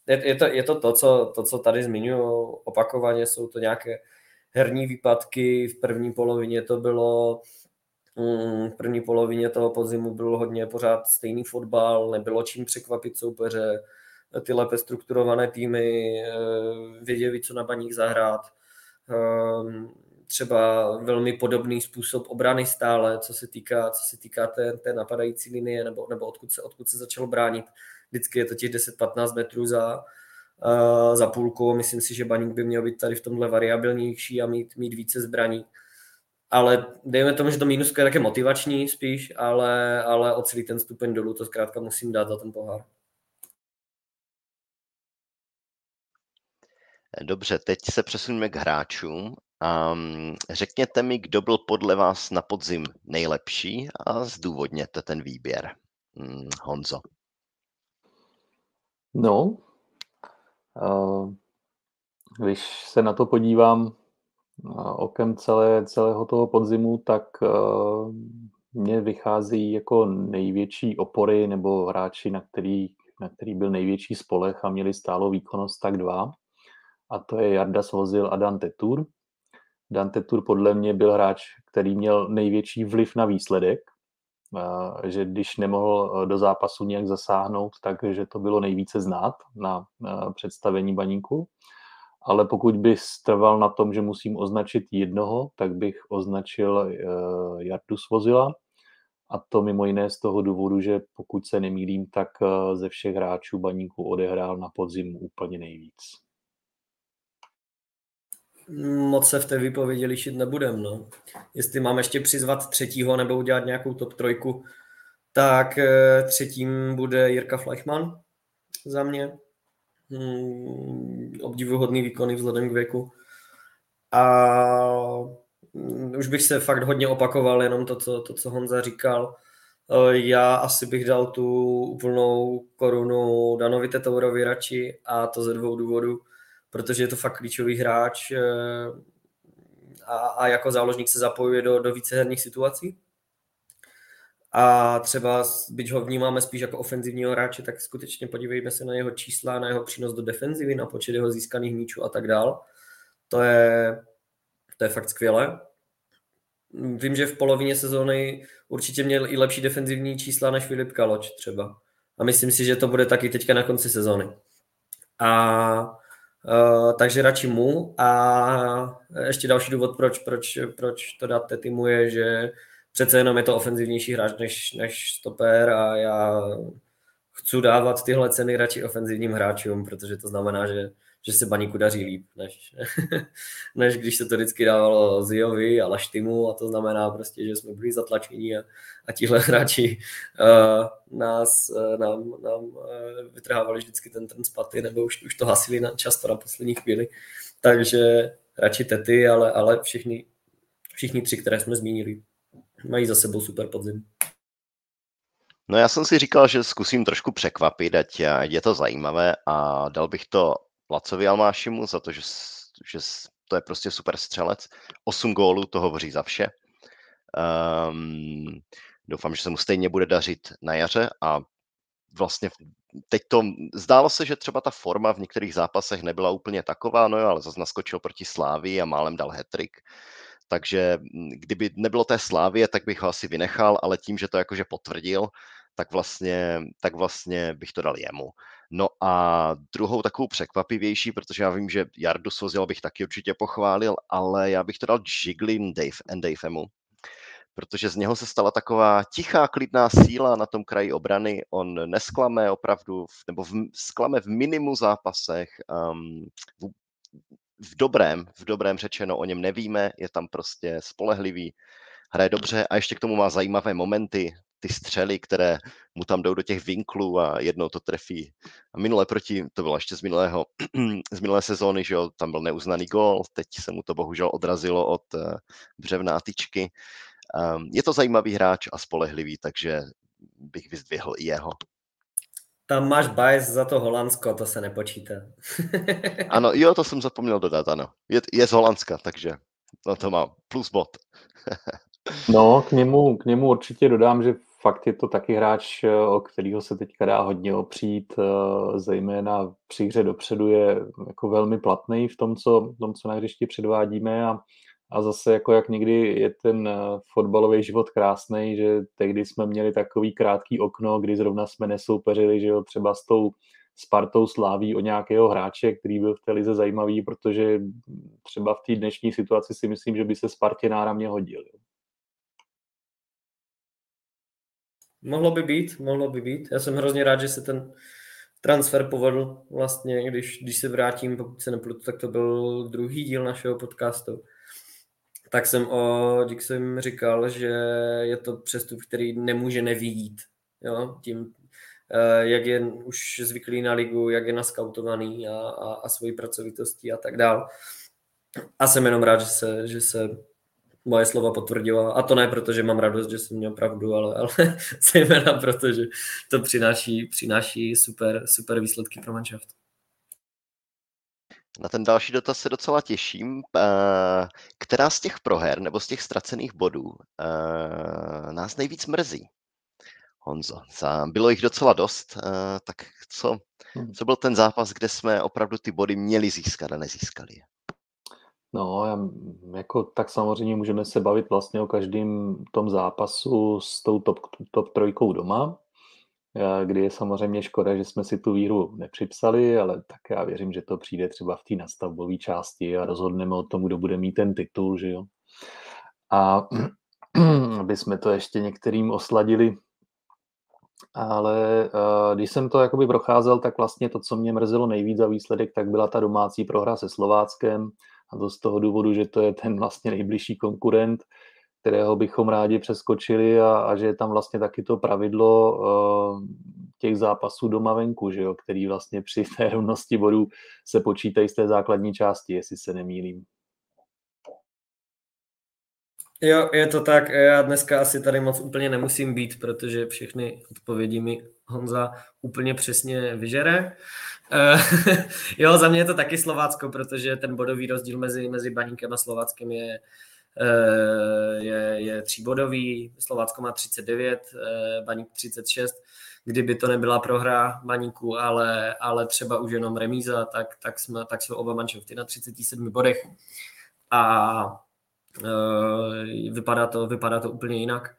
je, je, to, je to to, co, to, co tady zmiňuji opakovaně, jsou to nějaké herní výpadky, v první polovině to bylo mm, v první polovině toho podzimu byl hodně pořád stejný fotbal, nebylo čím překvapit soupeře, ty lépe strukturované týmy eh, věděli, co na baník zahrát. Ehm, třeba velmi podobný způsob obrany stále, co se týká, co se týká té, té napadající linie, nebo, nebo odkud, se, odkud se začalo bránit. Vždycky je to těch 10-15 metrů za, uh, za půlku. Myslím si, že baník by měl být tady v tomhle variabilnější a mít, mít více zbraní. Ale dejme tomu, že to mínusko je také motivační spíš, ale, ale o celý ten stupeň dolů to zkrátka musím dát za ten pohár. Dobře, teď se přesuneme k hráčům. Um, řekněte mi, kdo byl podle vás na podzim nejlepší a zdůvodněte ten výběr. Hmm, Honzo. No, uh, když se na to podívám okem celé, celého toho podzimu, tak uh, mně vychází jako největší opory nebo hráči, na který, na který byl největší spolech a měli stálou výkonnost, tak dva a to je Jarda Svozil a Dante Tour. Dante Tour podle mě byl hráč, který měl největší vliv na výsledek, že když nemohl e, do zápasu nějak zasáhnout, takže to bylo nejvíce znát na e, představení baníku. Ale pokud by strval na tom, že musím označit jednoho, tak bych označil e, Jardu Svozila. A to mimo jiné z toho důvodu, že pokud se nemýlím, tak ze všech hráčů baníku odehrál na podzim úplně nejvíc moc se v té výpovědi lišit nebudem. No. Jestli mám ještě přizvat třetího nebo udělat nějakou top trojku, tak eh, třetím bude Jirka Fleichmann za mě. Hmm, obdivuhodný výkony vzhledem k věku. A mm, už bych se fakt hodně opakoval, jenom to, co, to, co Honza říkal. Eh, já asi bych dal tu úplnou korunu Danovi Tetourovi radši a to ze dvou důvodů protože je to fakt klíčový hráč eh, a, a jako záložník se zapojuje do, do víceherních situací. A třeba, byť ho vnímáme spíš jako ofenzivního hráče, tak skutečně podívejme se na jeho čísla, na jeho přínos do defenzivy, na počet jeho získaných míčů a tak dál. To je, to je fakt skvělé. Vím, že v polovině sezóny určitě měl i lepší defenzivní čísla než Filip Kaloč třeba. A myslím si, že to bude taky teďka na konci sezóny. A Uh, takže radši mu. A ještě další důvod, proč, proč, proč to dát Tetimu je, že přece jenom je to ofenzivnější hráč než, než stoper a já chci dávat tyhle ceny radši ofenzivním hráčům, protože to znamená, že že se baníku daří líp, než, než když se to vždycky dávalo Ziovi a Laštimu a to znamená prostě, že jsme byli zatlačení a, a tihle hráči uh, nás, uh, nám, nám uh, vytrhávali vždycky ten, ten spaty nebo už, už to hasili na, často na poslední chvíli. takže radši tety, ale, ale všichni, všichni tři, které jsme zmínili, mají za sebou super podzim. No já jsem si říkal, že zkusím trošku překvapit, ať je to zajímavé a dal bych to Lacovi Almášimu za to, že, že to je prostě super střelec. Osm gólů, to hovoří za vše. Um, doufám, že se mu stejně bude dařit na jaře a vlastně teď to, zdálo se, že třeba ta forma v některých zápasech nebyla úplně taková, no jo, ale zase naskočil proti Slávii a málem dal hetrik. Takže hm, kdyby nebylo té Slávie, tak bych ho asi vynechal, ale tím, že to jakože potvrdil, tak vlastně, tak vlastně bych to dal jemu. No a druhou takovou překvapivější, protože já vím, že Jardu Svozil bych taky určitě pochválil, ale já bych to dal Jiglin Dave and Davemu, protože z něho se stala taková tichá, klidná síla na tom kraji obrany. On nesklame opravdu, nebo v, sklame v minimu zápasech, um, v, v dobrém, v dobrém řečeno, o něm nevíme, je tam prostě spolehlivý, hraje dobře a ještě k tomu má zajímavé momenty, ty střely, které mu tam jdou do těch vinklů a jednou to trefí. A minule proti, to bylo ještě z, minulého, z minulé sezóny, že jo, tam byl neuznaný gol, teď se mu to bohužel odrazilo od uh, břevná tyčky. Um, je to zajímavý hráč a spolehlivý, takže bych vyzdvihl i jeho. Tam máš bias za to Holandsko, to se nepočítá. ano, jo, to jsem zapomněl dodat, ano. Je, je z Holandska, takže no to má plus bod. no, k němu, k němu určitě dodám, že fakt je to taky hráč, o kterého se teďka dá hodně opřít, eh, zejména při hře dopředu je jako velmi platný v tom, co, v tom, co na hřišti předvádíme a, a zase jako jak někdy je ten eh, fotbalový život krásný, že tehdy jsme měli takový krátký okno, kdy zrovna jsme nesoupeřili, že jo, třeba s tou Spartou sláví o nějakého hráče, který byl v té lize zajímavý, protože třeba v té dnešní situaci si myslím, že by se Spartě náramně hodil. Jo. Mohlo by být, mohlo by být. Já jsem hrozně rád, že se ten transfer povedl vlastně, když, když se vrátím, pokud se nepletu, tak to byl druhý díl našeho podcastu. Tak jsem o Dixem říkal, že je to přestup, který nemůže nevýjít. Jo? Tím, eh, jak je už zvyklý na ligu, jak je naskautovaný a, a, a svojí pracovitostí a tak dál. A jsem jenom rád, že se, že se moje slova potvrdila. A to ne proto, že mám radost, že jsem měl pravdu, ale, ale zejména proto, že to přináší, přináší super, super výsledky pro manšaft. Na ten další dotaz se docela těším. Eh, která z těch proher nebo z těch ztracených bodů eh, nás nejvíc mrzí? Honzo, bylo jich docela dost, eh, tak co, hmm. co byl ten zápas, kde jsme opravdu ty body měli získat a nezískali je? No, já, jako, tak samozřejmě můžeme se bavit vlastně o každém tom zápasu s tou top, top trojkou doma, kdy je samozřejmě škoda, že jsme si tu výhru nepřipsali, ale tak já věřím, že to přijde třeba v té nastavbové části a rozhodneme o tom, kdo bude mít ten titul, že jo. A aby jsme to ještě některým osladili, ale když jsem to jakoby procházel, tak vlastně to, co mě mrzelo nejvíc za výsledek, tak byla ta domácí prohra se Slováckem, a to z toho důvodu, že to je ten vlastně nejbližší konkurent, kterého bychom rádi přeskočili a, a že je tam vlastně taky to pravidlo uh, těch zápasů doma venku, že jo, který vlastně při té rovnosti bodů se počítají z té základní části, jestli se nemýlím. Jo, je to tak. Já dneska asi tady moc úplně nemusím být, protože všechny odpovědi mi Honza úplně přesně vyžere. Eh, jo, za mě je to taky Slovácko, protože ten bodový rozdíl mezi, mezi Baníkem a Slováckem je, eh, je, je tříbodový. Slovácko má 39, eh, Baník 36. Kdyby to nebyla prohra Baníku, ale, ale třeba už jenom remíza, tak, tak, jsme, tak jsou oba manšafty na 37 bodech. A vypadá to, vypadá to úplně jinak.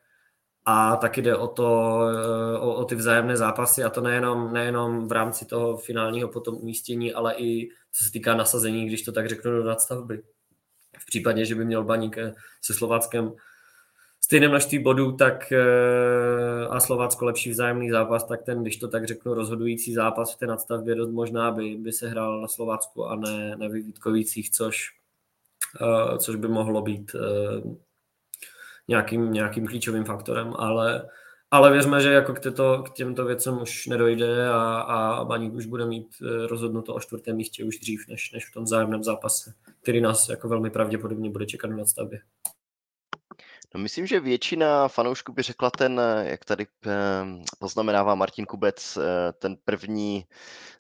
A taky jde o, to, o, o ty vzájemné zápasy a to nejenom, nejenom v rámci toho finálního potom umístění, ale i co se týká nasazení, když to tak řeknu do nadstavby. V případě, že by měl Baník eh, se Slováckem stejné množství bodů tak, eh, a Slovácko lepší vzájemný zápas, tak ten, když to tak řeknu, rozhodující zápas v té nadstavbě dost možná by, by se hrál na Slovácku a ne, na Vítkovicích, což, eh, což by mohlo být nějakým, nějakým klíčovým faktorem, ale, ale věřme, že jako k, této, k těmto věcem už nedojde a, a Baník už bude mít eh, rozhodnuto o čtvrtém místě už dřív, než, než v tom zájemném zápase, který nás jako velmi pravděpodobně bude čekat na nadstavbě. No myslím, že většina fanoušků by řekla ten, jak tady ehm, poznamenává Martin Kubec, eh, ten první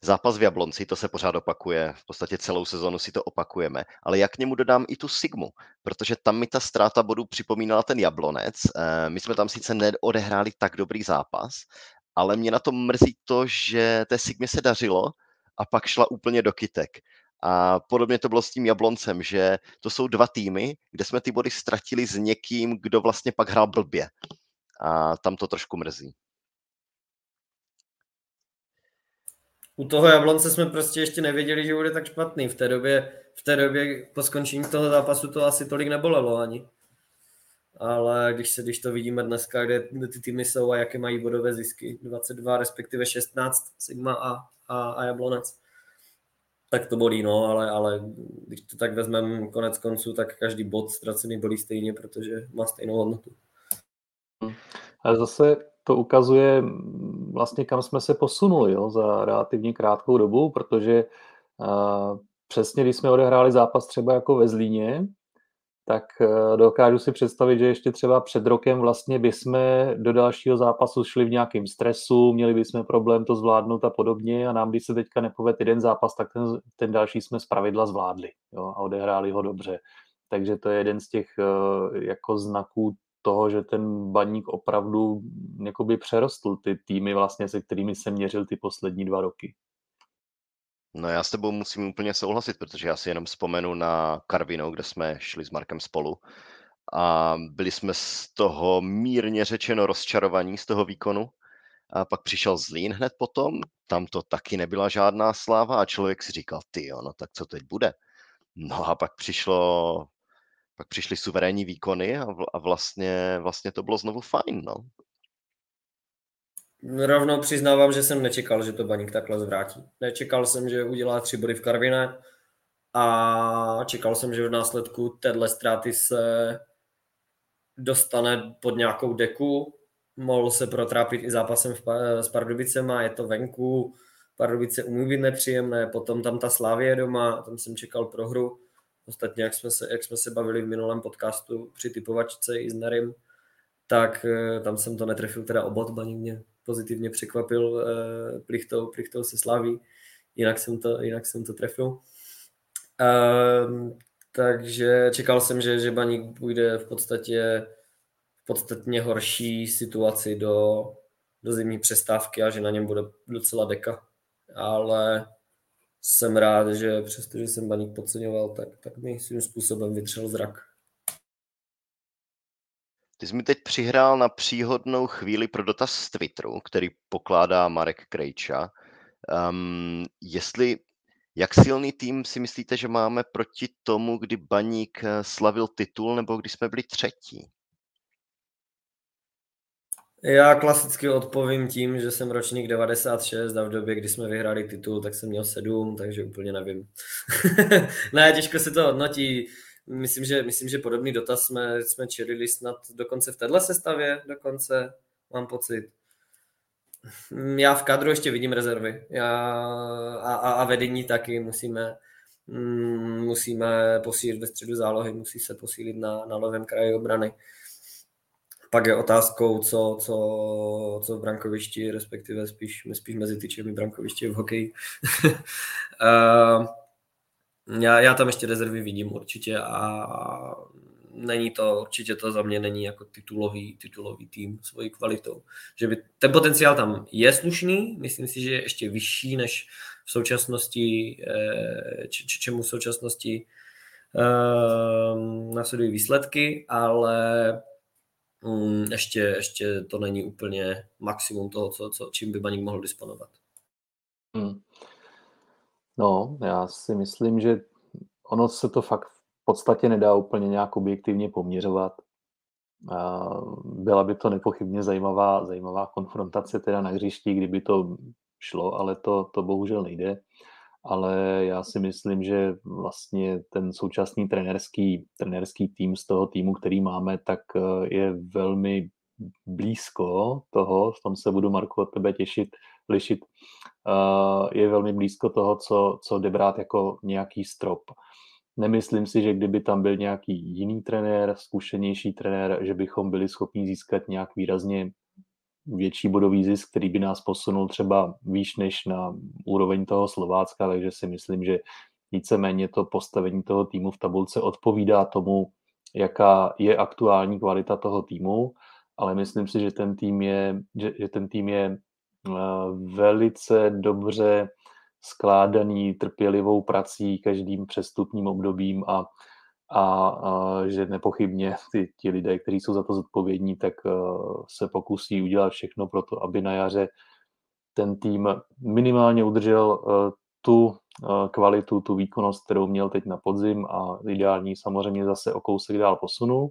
zápas v Jablonci, to se pořád opakuje, v podstatě celou sezonu si to opakujeme, ale jak k němu dodám i tu Sigmu, protože tam mi ta ztráta bodů připomínala ten Jablonec, eh, my jsme tam sice neodehráli tak dobrý zápas, ale mě na to mrzí to, že té Sigmě se dařilo a pak šla úplně do kytek. A podobně to bylo s tím Jabloncem, že to jsou dva týmy, kde jsme ty body ztratili s někým, kdo vlastně pak hrál blbě. A tam to trošku mrzí. U toho Jablonce jsme prostě ještě nevěděli, že bude tak špatný. V té době, v té době po skončení toho zápasu to asi tolik nebolelo ani. Ale když, se, když to vidíme dneska, kde ty týmy jsou a jaké mají bodové zisky, 22 respektive 16 Sigma a, a, a Jablonec, tak to bolí, no, ale, ale když to tak vezmeme konec konců, tak každý bod ztracený bolí stejně, protože má stejnou hodnotu. Ale zase to ukazuje vlastně, kam jsme se posunuli jo, za relativně krátkou dobu, protože uh, přesně když jsme odehráli zápas třeba jako ve Zlíně, tak eh, dokážu si představit, že ještě třeba před rokem vlastně bychom do dalšího zápasu šli v nějakém stresu, měli bychom problém to zvládnout a podobně a nám, když se teďka nepovede jeden zápas, tak ten, ten další jsme z pravidla zvládli jo, a odehráli ho dobře. Takže to je jeden z těch eh, jako znaků toho, že ten baník opravdu přerostl ty týmy vlastně, se kterými se měřil ty poslední dva roky. No já s tebou musím úplně souhlasit, protože já si jenom vzpomenu na Karvino, kde jsme šli s Markem spolu a byli jsme z toho mírně řečeno rozčarovaní z toho výkonu. A pak přišel Zlín hned potom, tam to taky nebyla žádná sláva a člověk si říkal, ty jo, no tak co teď bude? No a pak přišlo, pak přišly suverénní výkony a, a vlastně, vlastně to bylo znovu fajn, no. Rovnou přiznávám, že jsem nečekal, že to Baník takhle zvrátí. Nečekal jsem, že udělá tři body v Karviné a čekal jsem, že v následku téhle ztráty se dostane pod nějakou deku. Mohl se protrápit i zápasem s Pardubicem a je to venku. Pardubice umí být nepříjemné, potom tam ta Slávě doma, tam jsem čekal pro hru. Ostatně, jak jsme se, jak jsme se bavili v minulém podcastu při typovačce i s Narim, tak eh, tam jsem to netrefil teda obod, Baník mě pozitivně překvapil uh, plichtou, plichtou se slaví, jinak jsem to, jinak jsem to trefil. Uh, takže čekal jsem, že, že Baník půjde v podstatě v podstatně horší situaci do, do zimní přestávky a že na něm bude docela deka. Ale jsem rád, že přestože jsem Baník podceňoval, tak, tak mi svým způsobem vytřel zrak. Ty jsi mi teď přihrál na příhodnou chvíli pro dotaz z Twitteru, který pokládá Marek Krejča. Um, jestli, jak silný tým si myslíte, že máme proti tomu, kdy Baník eh, slavil titul, nebo kdy jsme byli třetí? Já klasicky odpovím tím, že jsem ročník 96 a v době, kdy jsme vyhráli titul, tak jsem měl 7, takže úplně nevím. ne, těžko se to hodnotí. Myslím, že, myslím, že podobný dotaz jsme, jsme čelili snad dokonce v téhle sestavě, dokonce mám pocit. Já v kadru ještě vidím rezervy Já, a, a, a vedení taky musíme, mm, musíme posílit ve středu zálohy, musí se posílit na, na levém kraji obrany. Pak je otázkou, co, co, co v brankovišti, respektive spíš, spíš mezi tyčemi brankovišti v hokeji. uh, já, já tam ještě rezervy vidím určitě a není to, určitě to za mě není jako titulový, titulový tým svojí kvalitou. Že by, ten potenciál tam je slušný, myslím si, že je ještě vyšší než v současnosti, eh, č, čemu v současnosti uh, následují výsledky, ale um, ještě, ještě to není úplně maximum toho, co, co, čím by Baník mohl disponovat. Hmm. No, já si myslím, že ono se to fakt v podstatě nedá úplně nějak objektivně poměřovat. Byla by to nepochybně zajímavá, zajímavá konfrontace teda na hřišti, kdyby to šlo, ale to, to bohužel nejde. Ale já si myslím, že vlastně ten současný trenerský, trenerský tým z toho týmu, který máme, tak e, je velmi blízko toho, v tom se budu Marku od tebe těšit, lišit, uh, je velmi blízko toho, co, co jde brát jako nějaký strop. Nemyslím si, že kdyby tam byl nějaký jiný trenér, zkušenější trenér, že bychom byli schopni získat nějak výrazně větší bodový zisk, který by nás posunul třeba výš než na úroveň toho Slovácka, takže si myslím, že víceméně to postavení toho týmu v tabulce odpovídá tomu, jaká je aktuální kvalita toho týmu, ale myslím si, že ten tým je, že, že ten tým je eh, velice dobře skládaný trpělivou prací každým přestupním obdobím a, a, a že nepochybně ty, ti lidé, kteří jsou za to zodpovědní, tak uh, se pokusí udělat všechno pro to, aby na jaře ten tým minimálně udržel uh, tu uh, kvalitu, tu výkonnost, kterou měl teď na podzim a ideální samozřejmě zase o kousek dál posunul.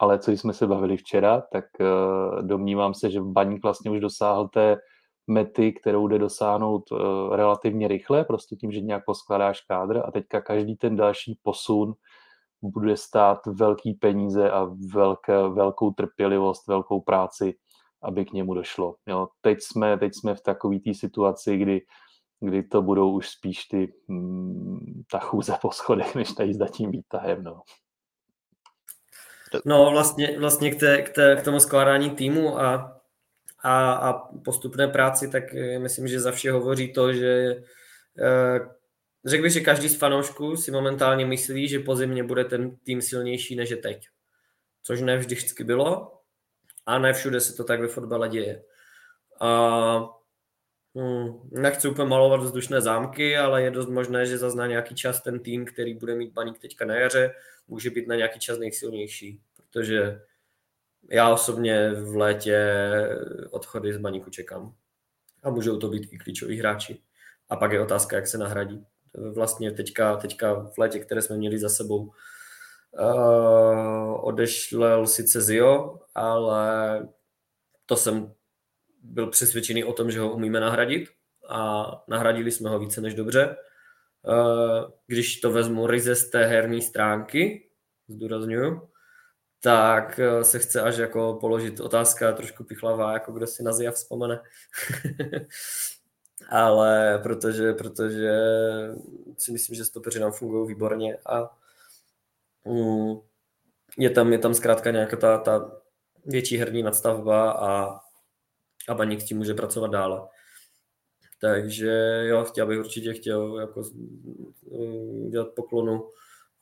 Ale co jsme se bavili včera, tak uh, domnívám se, že Baník vlastně už dosáhl té mety, kterou jde dosáhnout uh, relativně rychle, prostě tím, že nějak poskládáš kádr a teďka každý ten další posun bude stát velký peníze a velké, velkou trpělivost, velkou práci, aby k němu došlo. Jo, teď, jsme, teď jsme v takové té situaci, kdy, kdy to budou už spíš ty, mm, ta chůze po schodech, než tady s tím výtahem. No. No vlastně, vlastně k, té, k, té, k tomu skládání týmu a a, a postupné práci, tak eh, myslím, že za vše hovoří to, že eh, řekl bych, že každý z fanoušků si momentálně myslí, že po zimě bude ten tým silnější než je teď. Což ne vždycky bylo a ne všude se to tak ve fotbale děje. A Hmm, nechci úplně malovat vzdušné zámky, ale je dost možné, že zazná nějaký čas ten tým, který bude mít baník teďka na jaře, může být na nějaký čas nejsilnější, protože já osobně v létě odchody z baníku čekám. A můžou to být i klíčoví hráči. A pak je otázka, jak se nahradí. Vlastně teďka, teďka v létě, které jsme měli za sebou, uh, odešlel sice Zio, ale to jsem byl přesvědčený o tom, že ho umíme nahradit a nahradili jsme ho více než dobře. Uh, když to vezmu ryze z té herní stránky, zdůraznuju, tak eh, se chce až jako položit otázka trošku pichlavá, jako kdo si na Zia vzpomene. Ale protože, protože si myslím, že stopeři nám fungují výborně a mm, je tam, je tam zkrátka nějaká ta, ta větší herní nadstavba a, a baník s tím může pracovat dále. Takže jo, chtěl bych určitě chtěl jako mm, dělat poklonu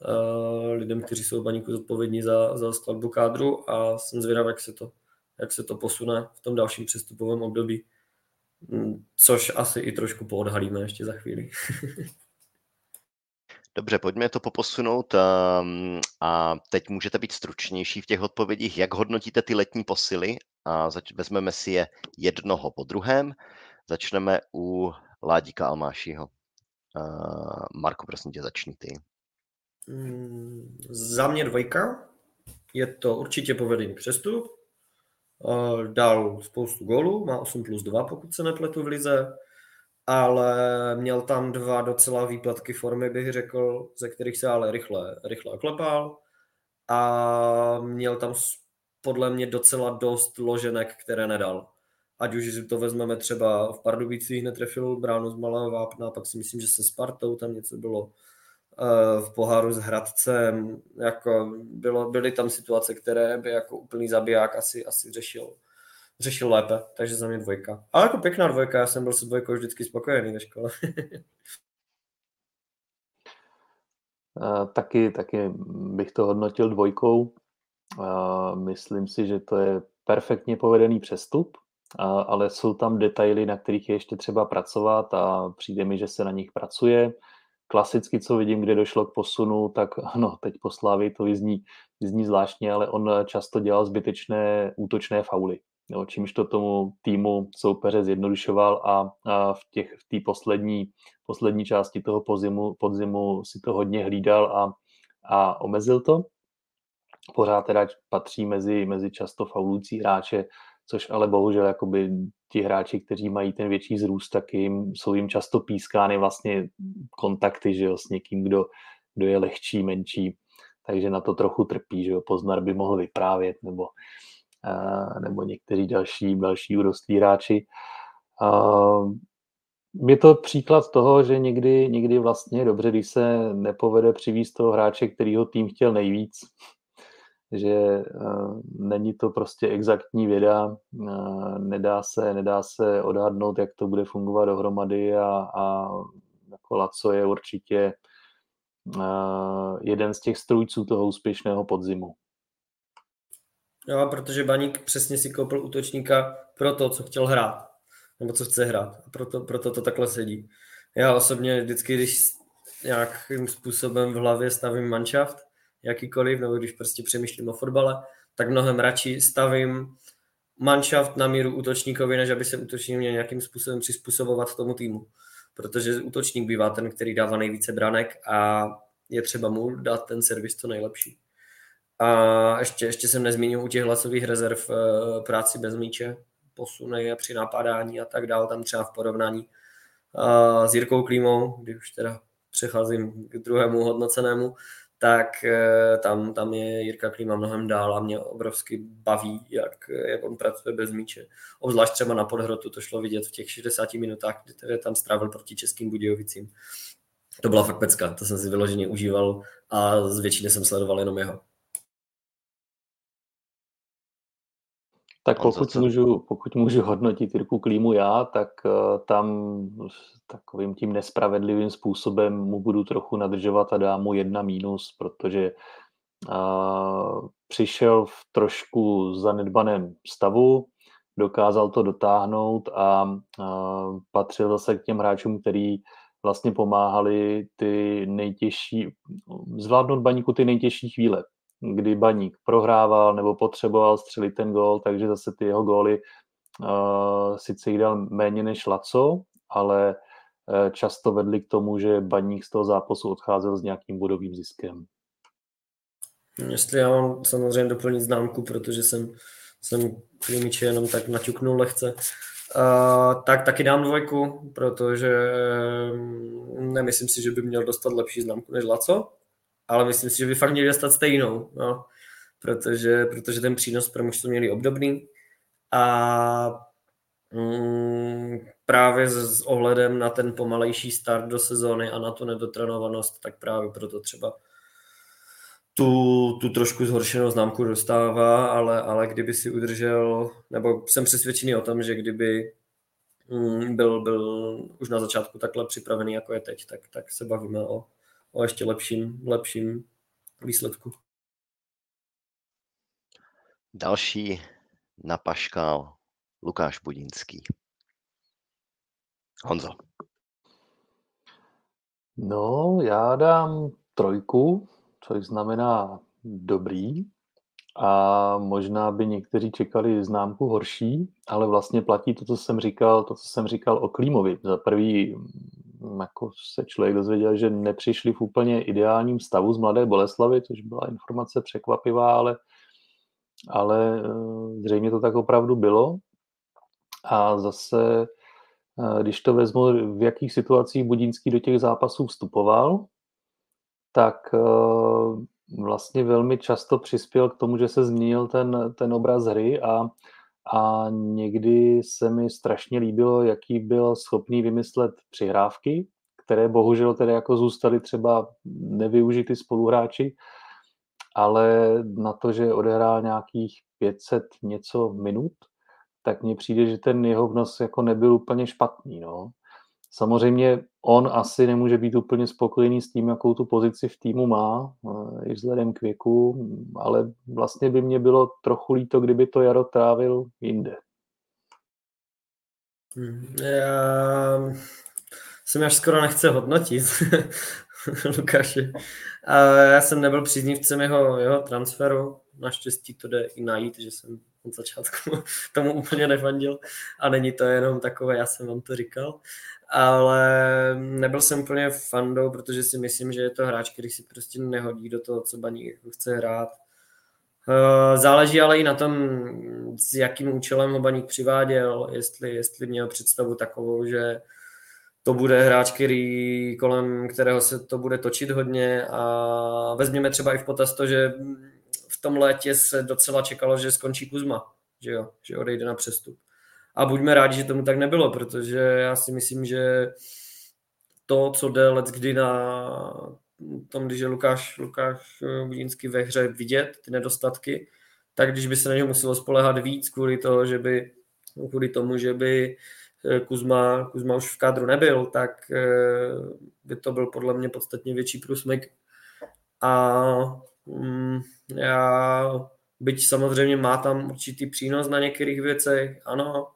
Eh, lidem, kteří jsou baníku zodpovědní za, za skladbu kádru a jsem zvědav, jak se to, jak se to posune v tom dalším přestupovém období, mm, což asi i trošku poodhalíme ještě za chvíli. Dobře, pojďme to poposunout um, a teď můžete být stručnější v těch odpovědích. Jak hodnotíte ty letní posily? A zač- vezmeme si je jednoho po druhém. Začneme u Ládíka Almášího. Uh, Marko, prosím tě, začni ty. Mm, za mě dvojka. Je to určitě povedený přestup. Dal spoustu gólů, má 8 plus 2, pokud se nepletu v lize, ale měl tam dva docela výplatky formy, bych řekl, ze kterých se ale rychle, rychle oklepal. A měl tam podle mě docela dost loženek, které nedal. Ať už si to vezmeme třeba v Pardubicích netrefil bránu z malého vápna, pak si myslím, že se Spartou tam něco bylo Eh, v poháru s Hradcem, jako bylo, byly tam situace, které by jako úplný zabiják asi, asi řešil, řešil lépe, takže za mě dvojka. Ale jako pěkná dvojka, já jsem byl s dvojkou vždycky spokojený ve škole. Eh, taky, taky bych to hodnotil dvojkou. Eh, myslím si, že to je perfektně povedený přestup, ale jsou tam detaily, na kterých je ještě třeba pracovat a přijde mi, že se na nich pracuje klasicky, co vidím, kde došlo k posunu, tak ano, teď po Slávii to vyzní, vyzní zvláštně, ale on často dělal zbytečné útočné fauly. Jo, čímž to tomu týmu soupeře zjednodušoval a, a v těch v té poslední, poslední části toho podzimu, podzimu si to hodně hlídal a, a omezil to. Pořád teda patří mezi, mezi často faulující hráče, což ale bohužel jakoby ti hráči, kteří mají ten větší zrůst, tak jim, jsou jim často pískány vlastně kontakty že jo, s někým, kdo, kdo je lehčí, menší, takže na to trochu trpí, že jo, Poznar by mohl vyprávět, nebo nebo někteří další, další urostlí hráči. Je to příklad toho, že někdy, někdy vlastně dobře, když se nepovede přivízt toho hráče, který ho tým chtěl nejvíc, že není to prostě exaktní věda, nedá, se, nedá se odhadnout, jak to bude fungovat dohromady a, a jako Laco je určitě jeden z těch strujců toho úspěšného podzimu. Jo, protože Baník přesně si koupil útočníka pro to, co chtěl hrát, nebo co chce hrát. A proto, proto to takhle sedí. Já osobně vždycky, když nějakým způsobem v hlavě stavím manšaft, jakýkoliv, nebo když prostě přemýšlím o fotbale, tak mnohem radši stavím manšaft na míru útočníkovi, než aby se útočník měl nějakým způsobem přizpůsobovat tomu týmu. Protože útočník bývá ten, který dává nejvíce branek a je třeba mu dát ten servis to nejlepší. A ještě, ještě jsem nezmínil u těch hlasových rezerv eh, práci bez míče, posuny při napadání a tak dále, tam třeba v porovnání s Jirkou Klímou, kdy už teda přecházím k druhému hodnocenému, tak eh, tam, tam je Jirka Klíma mnohem dál a mě obrovsky baví, jak, jak on pracuje bez míče. Obzvlášť třeba na podhrotu, to šlo vidět v těch 60 minutách, kdy tedy tam strávil proti českým Budějovicím. To byla fakt pecka, to jsem si vyloženě užíval a z většiny jsem sledoval jenom jeho. Tak pokud můžu, pokud můžu hodnotit Jirku Klímu já, tak uh, tam takovým tím nespravedlivým způsobem mu budu trochu nadržovat a dám mu jedna mínus, protože uh, přišel v trošku zanedbaném stavu, dokázal to dotáhnout a uh, patřil zase k těm hráčům, který vlastně pomáhali ty nejtěžší, zvládnout baníku ty nejtěžší chvíle kdy Baník prohrával nebo potřeboval střelit ten gól, takže zase ty jeho góly uh, sice jich dal méně než Laco, ale uh, často vedli k tomu, že Baník z toho zápasu odcházel s nějakým bodovým ziskem. Jestli já mám samozřejmě doplnit známku, protože jsem, jsem Klimiče jenom tak naťuknul lehce, uh, tak taky dám dvojku, protože mm, nemyslím si, že by měl dostat lepší známku než Laco, ale myslím si, že by fakt měli dostat stejnou, no, protože, protože ten přínos pro mužstvo měli obdobný. A mm, právě s, ohledem na ten pomalejší start do sezóny a na tu nedotrénovanost, tak právě proto třeba tu, tu trošku zhoršenou známku dostává, ale, ale kdyby si udržel, nebo jsem přesvědčený o tom, že kdyby mm, byl, byl už na začátku takhle připravený, jako je teď, tak, tak se bavíme o, o ještě lepším, lepším výsledku. Další na paškal Lukáš Budinský. Honzo. No, já dám trojku, což znamená dobrý. A možná by někteří čekali známku horší, ale vlastně platí to, co jsem říkal, to, co jsem říkal o Klímovi. Za prvý jako se člověk dozvěděl, že nepřišli v úplně ideálním stavu z Mladé Boleslavy, což byla informace překvapivá, ale, ale eh, zřejmě to tak opravdu bylo. A zase, eh, když to vezmu, v jakých situacích Budínský do těch zápasů vstupoval, tak eh, vlastně velmi často přispěl k tomu, že se změnil ten, ten obraz hry a a někdy se mi strašně líbilo, jaký byl schopný vymyslet přihrávky, které bohužel tedy jako zůstaly třeba nevyužity spoluhráči, ale na to, že odehrál nějakých 500 něco minut, tak mně přijde, že ten jeho vnos jako nebyl úplně špatný. No. Samozřejmě on asi nemůže být úplně spokojený s tím, jakou tu pozici v týmu má, eh, i vzhledem k věku, ale vlastně by mě bylo trochu líto, kdyby to Jaro trávil jinde. Hmm, já jsem až skoro nechce hodnotit Lukáše. A já jsem nebyl příznivcem jeho, jeho transferu. Naštěstí to jde i najít, že jsem od začátku. Tomu úplně nevandil a není to jenom takové, já jsem vám to říkal. Ale nebyl jsem úplně fandou, protože si myslím, že je to hráč, který si prostě nehodí do toho, co Baník chce hrát. Eh, záleží ale i na tom, s jakým účelem ho Baník přiváděl, jestli, jestli měl představu takovou, že to bude hráč, který, kolem kterého se to bude točit hodně. A vezměme třeba i v potaz to, že tom létě se docela čekalo, že skončí Kuzma, že jo, že odejde na přestup. A buďme rádi, že tomu tak nebylo, protože já si myslím, že to, co jde let kdy na tom, když je Lukáš, Lukáš Budínský ve hře vidět, ty nedostatky, tak když by se na něj muselo spolehat víc kvůli, toho, že by, kvůli tomu, že by eh, Kuzma, Kuzma už v kádru nebyl, tak eh, by to byl podle mě podstatně větší průsmyk. A já, byť samozřejmě má tam určitý přínos na některých věcech, ano,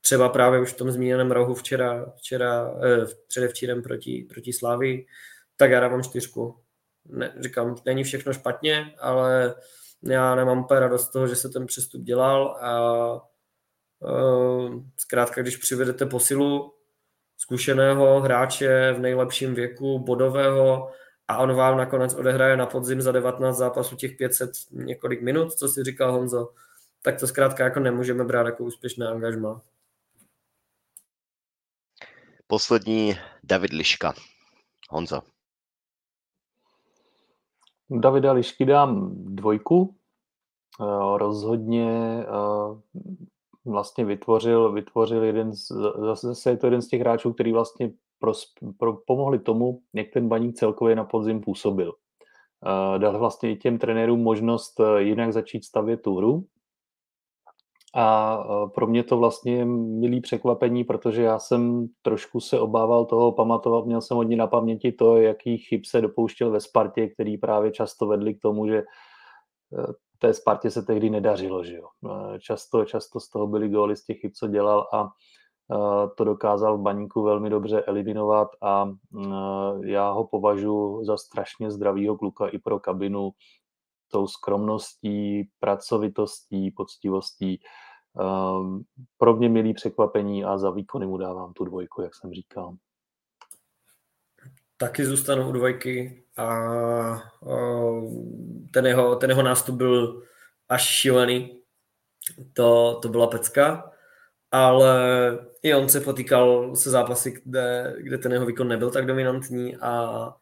třeba právě už v tom zmíněném rohu včera, včera eh, předevčírem proti, proti Slávii, tak já dávám čtyřku. Ne, říkám, není všechno špatně, ale já nemám úplně radost z toho, že se ten přestup dělal a uh, zkrátka, když přivedete posilu zkušeného hráče v nejlepším věku, bodového, a on vám nakonec odehraje na podzim za 19 zápasů těch 500 několik minut, co si říkal Honzo, tak to zkrátka jako nemůžeme brát jako úspěšné angažma. Poslední David Liška. Honzo. Davida Lišky dám dvojku. Eh, rozhodně eh, vlastně vytvořil, vytvořil jeden z, zase je to jeden z těch hráčů, který vlastně pros, pro, pomohli tomu, jak ten baník celkově na podzim působil. Dal vlastně těm trenérům možnost jinak začít stavět tu hru. A pro mě to vlastně je milý překvapení, protože já jsem trošku se obával toho pamatovat, měl jsem hodně na paměti to, jaký chyb se dopouštěl ve Spartě, který právě často vedli k tomu, že té Spartě se tehdy nedařilo, že jo. Často, často z toho byly góly z těch chyb, co dělal a to dokázal v baníku velmi dobře eliminovat a já ho považuji za strašně zdravýho kluka i pro kabinu tou skromností, pracovitostí, poctivostí. Pro mě milý překvapení a za výkony mu dávám tu dvojku, jak jsem říkal. Taky zůstanu u dvojky a ten jeho, ten jeho nástup byl až šílený. To, to byla pecka, ale i on se potýkal se zápasy, kde, kde ten jeho výkon nebyl tak dominantní a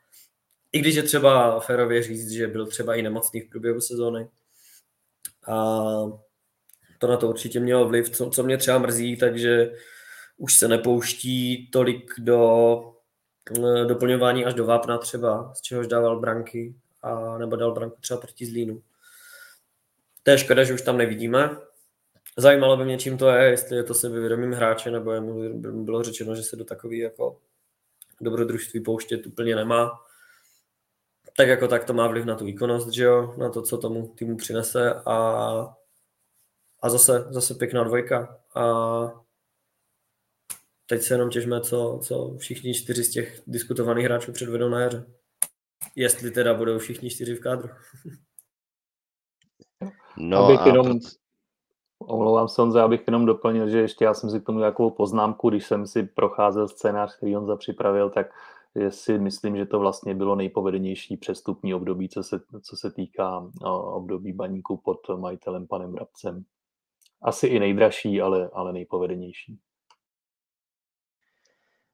i když je třeba férově říct, že byl třeba i nemocný v průběhu sezóny. A to na to určitě mělo vliv, co, co mě třeba mrzí, takže už se nepouští tolik do Eh, doplňování až do vápna třeba, z čehož dával branky, a nebo dal branku třeba proti Zlínu. To je škoda, že už tam nevidíme. Zajímalo by mě, čím to je, jestli je to sebevědomým hráče, nebo je mu bylo řečeno, že se do takový jako dobrodružství pouštět úplně nemá. Tak jako tak to má vliv na tu výkonnost, že jo, na to, co tomu týmu přinese a, a zase, zase pěkná dvojka. A teď se jenom těžme, co, co všichni čtyři z těch diskutovaných hráčů předvedou na jaře. Jestli teda budou všichni čtyři v kádru. No abych a jenom, omlouvám se Honze, abych jenom doplnil, že ještě já jsem si k tomu takovou poznámku, když jsem si procházel scénář, který on zapřipravil, tak si myslím, že to vlastně bylo nejpovedenější přestupní období, co se, co se týká období baníku pod majitelem panem Rabcem. Asi i nejdražší, ale, ale nejpovedenější.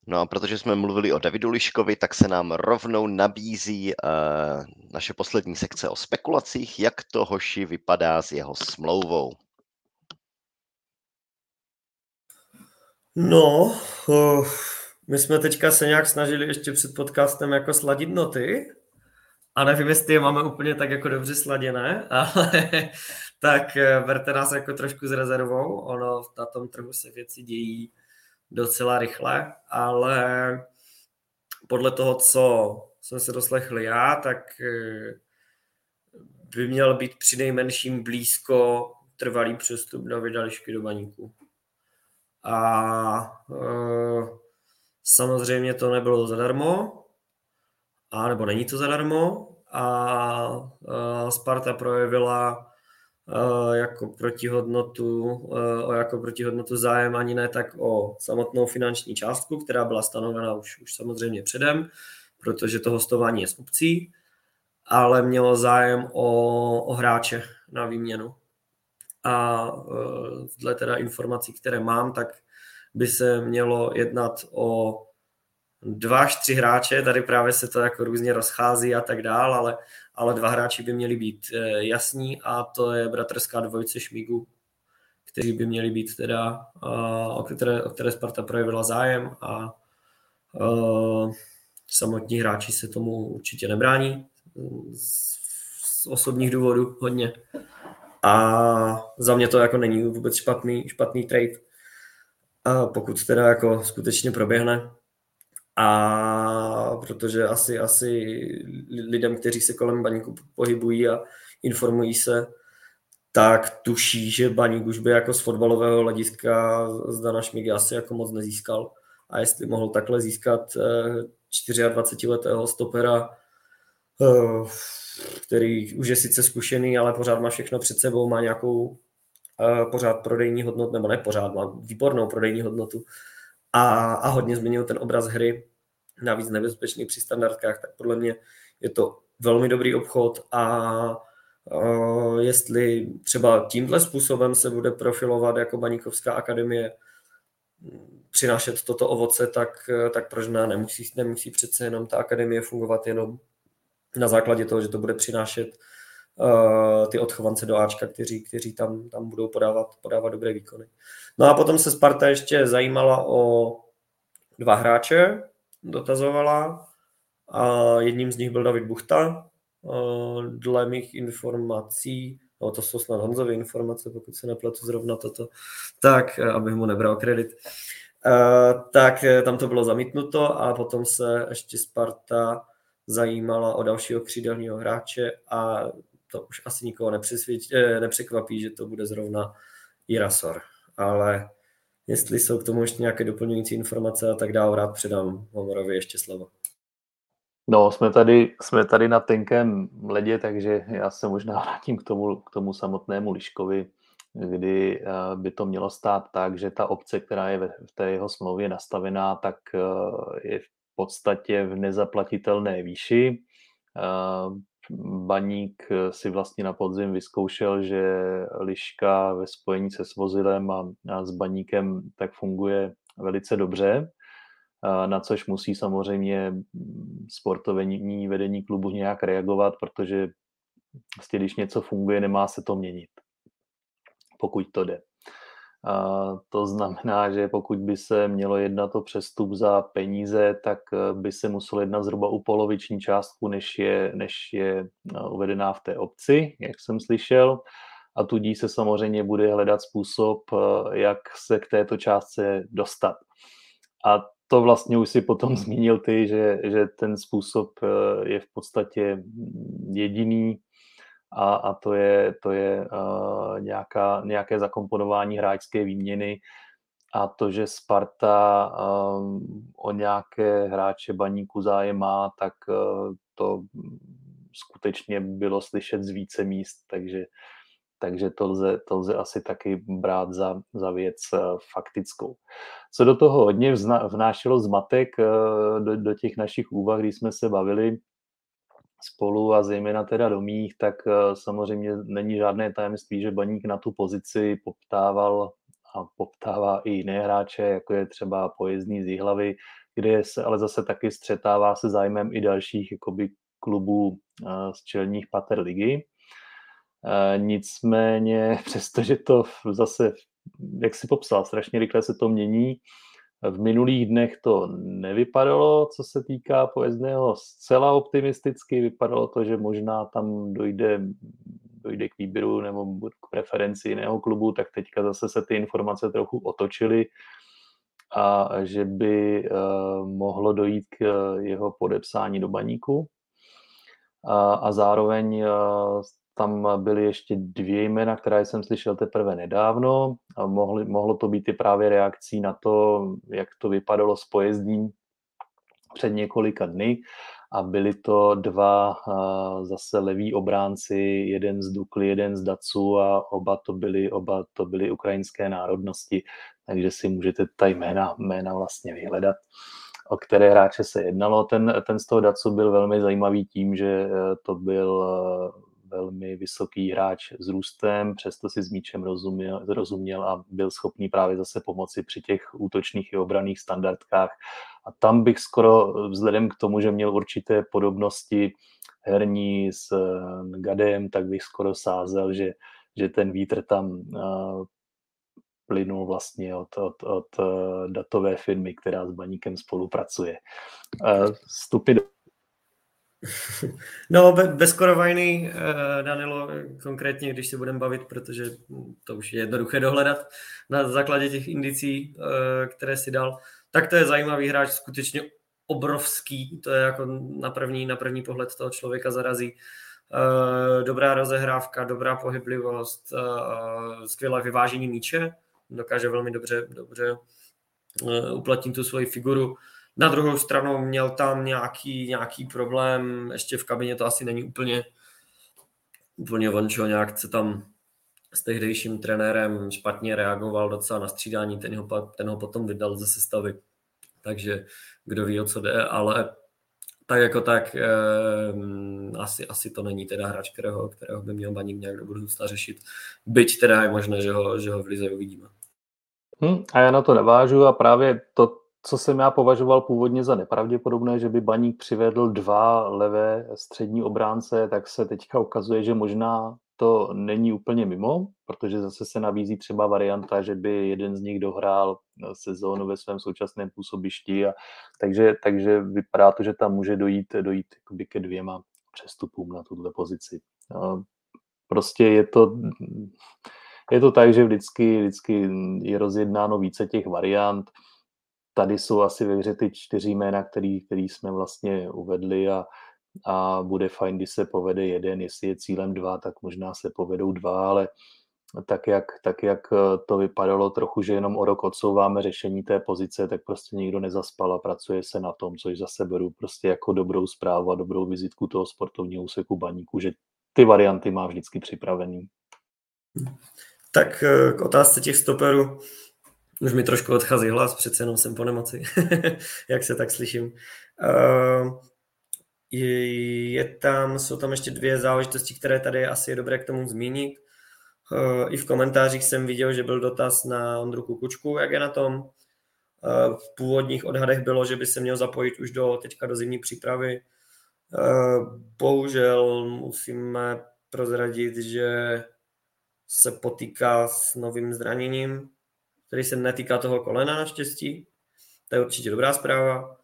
No a protože jsme mluvili o Davidu Liškovi, tak se nám rovnou nabízí uh, naše poslední sekce o spekulacích, jak to hoši vypadá s jeho smlouvou. No, uh, my jsme teďka se nějak snažili ještě před podcastem jako sladit noty a nevím, jestli je máme úplně tak jako dobře sladěné, ale tak eh, berte nás jako trošku s rezervou. Ono na tom trhu se věci dějí docela rychle, ale podle toho, co jsem se doslechl já, tak eh, by měl být při nejmenším blízko trvalý přestup na vydališky do baníku. A e, samozřejmě to nebylo zadarmo, a nebo není to zadarmo, a e, Sparta projevila Eh, jako protihodnotu, o jako protihodnotu zájem ani ne tak o samotnou finanční částku, která byla stanovena už, už samozřejmě předem, protože to hostování je s obcí, ale mělo zájem o, o hráče na výměnu. A eh, dle teda informací, které mám, tak by se mělo jednat o dva až tři hráče, tady právě se to jako různě rozchází a tak dál, ale ale dva hráči by měli být jasní a to je bratrská dvojice Šmigu, kteří by měli být teda, o které, o které Sparta projevila zájem a samotní hráči se tomu určitě nebrání z, z osobních důvodů hodně. A za mě to jako není vůbec špatný, špatný trade, a pokud teda jako skutečně proběhne. A protože asi, asi lidem, kteří se kolem baníku pohybují a informují se, tak tuší, že baník už by jako z fotbalového hlediska z Dana Šmigy asi jako moc nezískal. A jestli mohl takhle získat 24-letého eh, stopera, který už je sice zkušený, ale pořád má všechno před sebou, má nějakou eh, pořád prodejní hodnotu, nebo ne pořád, má výbornou prodejní hodnotu a, a hodně změnil ten obraz hry, navíc nebezpečný při standardkách, tak podle mě je to velmi dobrý obchod a uh, jestli třeba tímhle způsobem se bude profilovat jako Baníkovská akademie, přinášet toto ovoce, tak, tak proč ne? Nemusí, nemusí přece jenom ta akademie fungovat jenom na základě toho, že to bude přinášet uh, ty odchovance do Ačka, kteří, kteří tam, tam budou podávat, podávat dobré výkony. No a potom se Sparta ještě zajímala o dva hráče, dotazovala. A jedním z nich byl David Buchta. Uh, dle mých informací, no to jsou snad Honzové informace, pokud se nepletu zrovna toto, tak, eh, abych mu nebral kredit, tak tam to bylo zamítnuto a potom se ještě Sparta zajímala o dalšího křídelního hráče a to už asi nikoho eh, nepřekvapí, že to bude zrovna Irasor. Ale jestli jsou k tomu ještě nějaké doplňující informace a tak dále, rád předám Homorovi ještě slovo. No, jsme tady, jsme tady na tenkém ledě, takže já se možná vrátím k tomu, k tomu samotnému Liškovi, kdy eh, by to mělo stát tak, že ta obce, která je v té jeho smlouvě nastavená, tak eh, je v podstatě v nezaplatitelné výši. Eh, Baník si vlastně na podzim vyzkoušel, že liška ve spojení se svozilem a, a s baníkem tak funguje velice dobře, na což musí samozřejmě sportovní vedení klubu nějak reagovat, protože vlastně, když něco funguje, nemá se to měnit, pokud to jde. A to znamená, že pokud by se mělo jednat o přestup za peníze, tak eh, by se muselo jednat zhruba u poloviční částku, než je, než je eh, uvedená v té obci, jak jsem slyšel. A tudíž se samozřejmě bude hledat způsob, eh, jak se k této částce dostat. A to vlastně už si potom zmínil ty, že, že ten způsob je v podstatě jediný, a, a to je, to je uh, nějaká, nějaké zakomponování hráčské výměny a to, že Sparta um, o nějaké hráče baníku zájem má, tak uh, to skutečně bylo slyšet z více míst, takže, takže to, lze, to lze asi taky brát za, za věc faktickou. Co do toho hodně vnášelo zmatek do, do těch našich úvah, když jsme se bavili spolu a zejména teda domích, tak eh, samozřejmě není žádné tajemství, že Baník na tu pozici poptával a poptává i jiné hráče, jako je třeba pojezdný z Jihlavy, kde se ale zase taky střetává se zájmem i dalších jakoby, klubů eh, z čelních pater ligy. Eh, nicméně, přestože to zase, jak si popsal, strašně rychle se to mění, v minulých dnech to nevypadalo, co se týká pojezdného zcela optimisticky. Vypadalo to, že možná tam dojde, dojde k výběru nebo k preferenci jiného klubu, tak teďka zase se ty informace trochu otočily a že by uh, mohlo dojít k uh, jeho podepsání do baníku. A zároveň uh, tam byly ještě dvě jména, která jsem slyšel teprve nedávno. A mohli, mohlo to být i právě reakcí na to, jak to vypadalo s pojezdím před několika dny. A byli to dva zase leví obránci, jeden z Dukly, jeden z Dacu a oba to byly, oba to byly ukrajinské národnosti, takže si můžete ta jména, jména vlastně vyhledat o které hráče se jednalo. Ten, ten z toho Dacu byl velmi zajímavý tím, že to byl velmi vysoký hráč s růstem, přesto si s míčem rozuměl, rozuměl a byl schopný právě zase pomoci při těch útočných i obraných standardkách. A tam bych skoro vzhledem k tomu, že měl určité podobnosti herní s Gadem, tak bych skoro sázel, že, že ten vítr tam plynul vlastně od, od, od datové firmy, která s Baníkem spolupracuje. Vstupy do No, be, bez Korovajny, eh, Danilo, konkrétně, když se budeme bavit, protože to už je jednoduché dohledat na základě těch indicí, eh, které si dal, tak to je zajímavý hráč, skutečně obrovský, to je jako na první, na první pohled toho člověka zarazí. Eh, dobrá rozehrávka, dobrá pohyblivost, skvělé vyvážení míče, dokáže velmi dobře, dobře uplatnit tu svoji figuru na druhou stranu měl tam nějaký, nějaký problém, ještě v kabině to asi není úplně, úplně vončo, nějak se tam s tehdejším trenérem špatně reagoval docela na střídání, ten ho, ten ho potom vydal ze sestavy, takže kdo ví, o co jde, ale tak jako tak eh, asi, asi to není teda hráč, kterého, kterého by měl Baník nějak do budoucna řešit. Byť teda je možné, že ho, že ho v Lize uvidíme. Hmm, a já na to navážu a právě to, co jsem já považoval původně za nepravděpodobné, že by Baník přivedl dva levé střední obránce, tak se teďka ukazuje, že možná to není úplně mimo, protože zase se nabízí třeba varianta, že by jeden z nich dohrál sezónu ve svém současném působišti. A, takže, takže vypadá to, že tam může dojít, dojít ke dvěma přestupům na tuto pozici. Prostě je to, je to tak, že vždycky, vždycky je rozjednáno více těch variant tady jsou asi ve hře ty čtyři jména, který, který jsme vlastně uvedli a, a bude fajn, když se povede jeden, jestli je cílem dva, tak možná se povedou dva, ale tak jak, tak jak to vypadalo trochu, že jenom o rok odsouváme řešení té pozice, tak prostě nikdo nezaspal a pracuje se na tom, což zase beru prostě jako dobrou zprávu a dobrou vizitku toho sportovního úseku baníku, že ty varianty má vždycky připravený. Tak eh, k otázce těch stoperů. Už mi trošku odchází hlas, přece jenom jsem po nemoci, jak se tak slyším. Uh, je, tam, jsou tam ještě dvě záležitosti, které tady asi je dobré k tomu zmínit. Uh, I v komentářích jsem viděl, že byl dotaz na Ondru Kukučku, jak je na tom. Uh, v původních odhadech bylo, že by se měl zapojit už do teďka do zimní přípravy. Bohužel musíme prozradit, že se potýká s novým zraněním, který se netýká toho kolena naštěstí. To je určitě dobrá zpráva,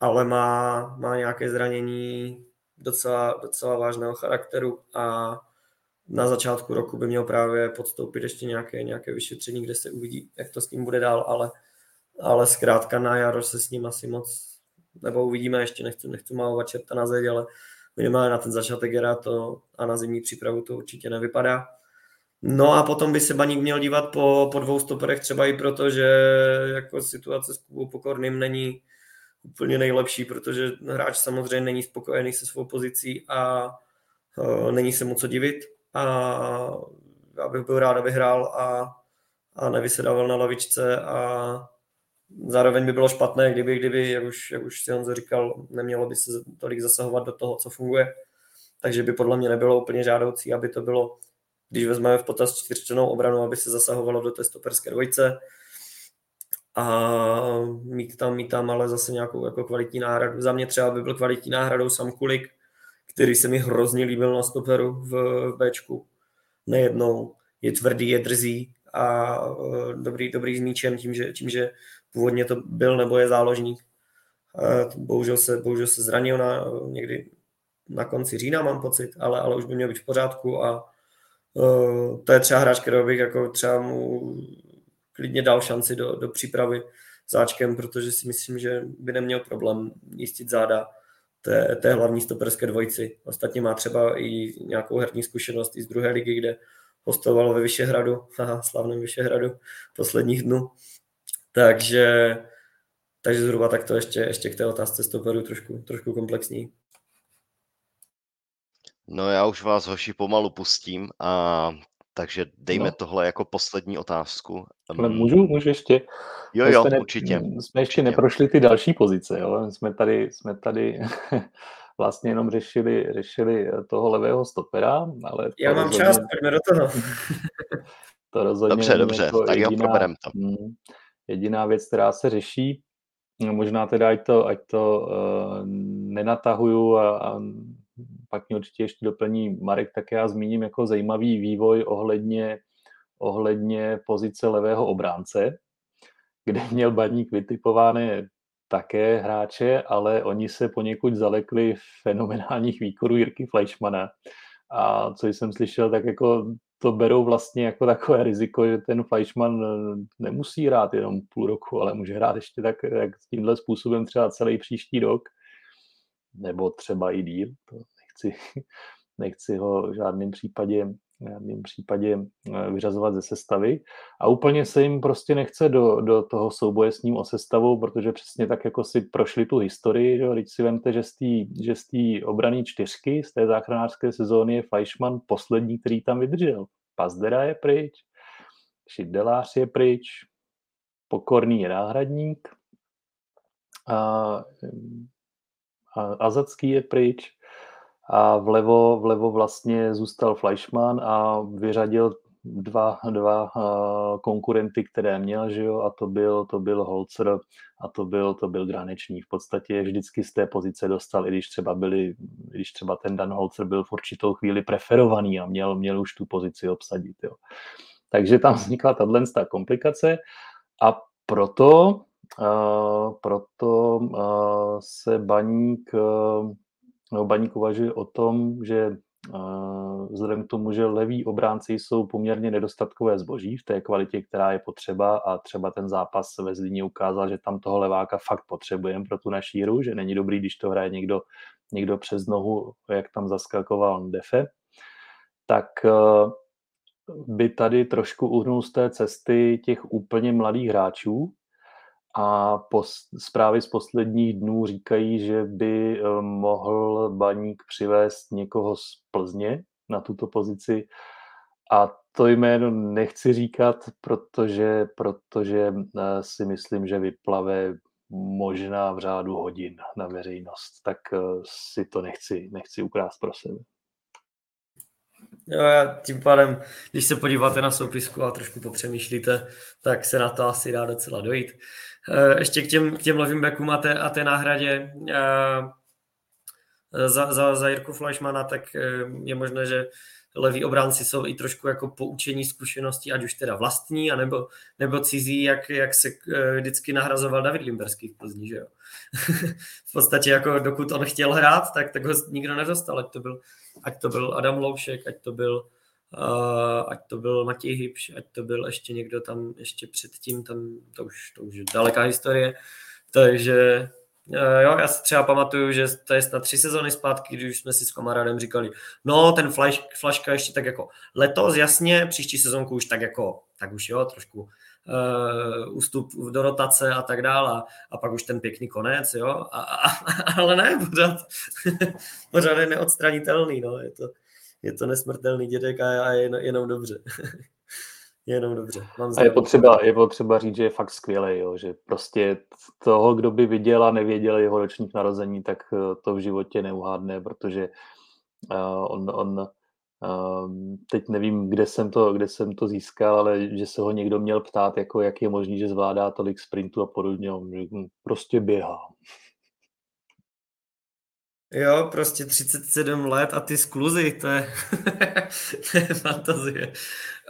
ale má, má nějaké zranění docela, docela vážného charakteru a na začátku roku by měl právě podstoupit ještě nějaké, nějaké vyšetření, kde se uvidí, jak to s ním bude dál, ale, ale zkrátka na jaro se s ním asi moc, nebo uvidíme, ještě nechci, nechci malovat čerta na zeď, ale minimálně na ten začátek jara to a na zimní přípravu to určitě nevypadá. No a potom by se Baník měl dívat po, po dvou stoperech, třeba i proto, že jako situace s Kubou Pokorným není úplně nejlepší, protože hráč samozřejmě není spokojený se svou pozicí a uh, není se mu co divit. A já bych byl rád, aby hrál a, a nevysedával na lavičce a zároveň by bylo špatné, kdyby, kdyby jak už, jak už si Honzo říkal, nemělo by se tolik zasahovat do toho, co funguje. Takže by podle mě nebylo úplně žádoucí, aby to bylo když vezmeme v potaz čtyřčlenou obranu, aby se zasahovalo do té stoperské dvojce a mít tam, mít tam ale zase nějakou jako kvalitní náhradu. Za mě třeba by byl kvalitní náhradou Sam Kulik, který se mi hrozně líbil na stoperu v, v Bčku. Nejednou. Je tvrdý, je drzý a uh, dobrý, dobrý s míčem tím že, tím, že původně to byl nebo je záložník. Uh, bohužel, se, bohužel se zranil na, někdy na konci října, mám pocit, ale, ale už by měl být v pořádku a Uh, to je třeba hráč, kterého bych jako třeba mu klidně dal šanci do, do přípravy záčkem, protože si myslím, že by neměl problém jistit záda té, té hlavní stoperské dvojici. Ostatně má třeba i nějakou herní zkušenost i z druhé ligy, kde hostovalo ve Vyšehradu, haha, slavném Vyšehradu posledních dnů. Takže, takže zhruba takto ještě, ještě k té otázce stoperu trošku, trošku komplexní. No já už vás hoši pomalu pustím, a takže dejme no. tohle jako poslední otázku. Ale můžu, můžu ještě? Jo, jo, ne, určitě. Jsme ještě určitě. neprošli ty další pozice, jo? Jsme tady, jsme tady vlastně jenom řešili, řešili toho levého stopera, ale... Já mám rozhodně, čas, pojďme do toho. to rozhodně dobře, dobře, jako tak jediná, ho to. Hm, jediná věc, která se řeší, no, možná teda ať to, ať to uh, nenatahuju a, a pak mě určitě ještě doplní Marek, tak já zmíním jako zajímavý vývoj ohledně, ohledně pozice levého obránce, kde měl Baník vytipované také hráče, ale oni se poněkud zalekli fenomenálních výkonů Jirky Fleischmana. A co jsem slyšel, tak jako to berou vlastně jako takové riziko, že ten Fleischmann nemusí hrát jenom půl roku, ale může hrát ještě tak, tak tímhle způsobem třeba celý příští rok, nebo třeba i díl. To nechci, nechci ho v žádném případě v případě eh, vyřazovat ze sestavy. A úplně se jim prostě nechce do, do toho souboje s ním o sestavu, protože přesně tak, jako si prošli tu historii, že, když si vemte, že z té že z čtyřky, z té záchranářské sezóny je Fleischmann poslední, který tam vydržel. Pazdera je pryč, Šidelář je pryč, Pokorný je náhradník, a, a Azacký je pryč, a vlevo, vlevo vlastně zůstal Fleischmann a vyřadil dva, dva uh, konkurenty, které měl, že jo, a to byl, to byl Holzer a to byl, to byl Granečný. V podstatě vždycky z té pozice dostal, i když třeba byli, když třeba ten Dan Holzer byl v určitou chvíli preferovaný a měl, měl už tu pozici obsadit, jo. Takže tam vznikla tato komplikace a proto, uh, proto uh, se Baník uh, Baník uvažuje o tom, že vzhledem k tomu, že leví obránci jsou poměrně nedostatkové zboží v té kvalitě, která je potřeba a třeba ten zápas ve Zlíně ukázal, že tam toho leváka fakt potřebujeme pro tu naší hru, že není dobrý, když to hraje někdo, někdo přes nohu, jak tam zaskakoval Defe, tak by tady trošku uhnul z té cesty těch úplně mladých hráčů, a pos, zprávy z posledních dnů říkají, že by eh, mohl Baník přivést někoho z Plzně na tuto pozici. A to jméno nechci říkat, protože, protože eh, si myslím, že vyplave možná v řádu hodin na veřejnost. Tak eh, si to nechci, nechci ukrást pro sebe. Jo, já tím pádem, když se podíváte na soupisku a trošku popřemýšlíte, tak se na to asi dá docela dojít. Eh, ještě k těm, k těm levým backům a té, a té náhradě eh, za, za, za Jirku Fleischmana, tak eh, je možné, že leví obránci jsou i trošku jako poučení zkušeností, ať už teda vlastní, anebo, nebo cizí, jak, jak se vždycky nahrazoval David Limberský v Plzni, že jo. v podstatě jako dokud on chtěl hrát, tak, tak ho nikdo nedostal, ať to byl, ať to byl Adam Loušek, ať to byl ať to byl Matěj Hybš, ať to byl ještě někdo tam ještě předtím, tam to už, to už je daleká historie. Takže uh, jo, já si třeba pamatuju, že to je snad tři sezony zpátky, když jsme si s kamarádem říkali, no ten flash, flashka ještě tak jako letos, jasně, příští sezonku už tak jako, tak už jo, trošku uh, ústup do rotace a tak dále a pak už ten pěkný konec, jo, a, a, ale ne, pořád, pořád je neodstranitelný, no, je to, je to nesmrtelný dědek a, a je jenom dobře. jenom dobře. Mám a je potřeba, je potřeba říct, že je fakt skvělý, jo, že prostě toho, kdo by viděl a nevěděl jeho ročních narození, tak eh, to v životě neuhádne, protože uh, on, on uh, teď nevím, kde jsem, to, kde jsem to získal, ale že se ho někdo měl ptát, jako jak je možný, že zvládá tolik sprintů a podobně. On hm, prostě běhá. Jo, prostě 37 let a ty skluzy, to je, to je fantazie.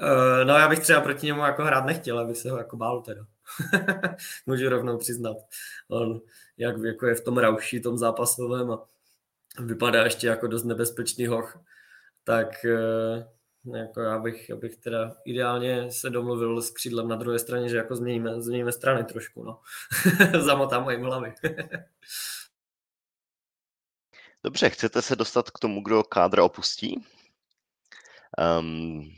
Uh, no já bych třeba proti němu jako hrát nechtěl, abych se ho jako bál teda. Můžu rovnou přiznat. On jak jako je v tom rauši, tom zápasovém a vypadá ještě jako dost nebezpečný hoch, tak uh, jako já bych, já bych teda ideálně se domluvil s křídlem na druhé straně, že jako změníme, změníme strany trošku, no. Zamotám mojím hlavy. Dobře, chcete se dostat k tomu, kdo kádr opustí? Um,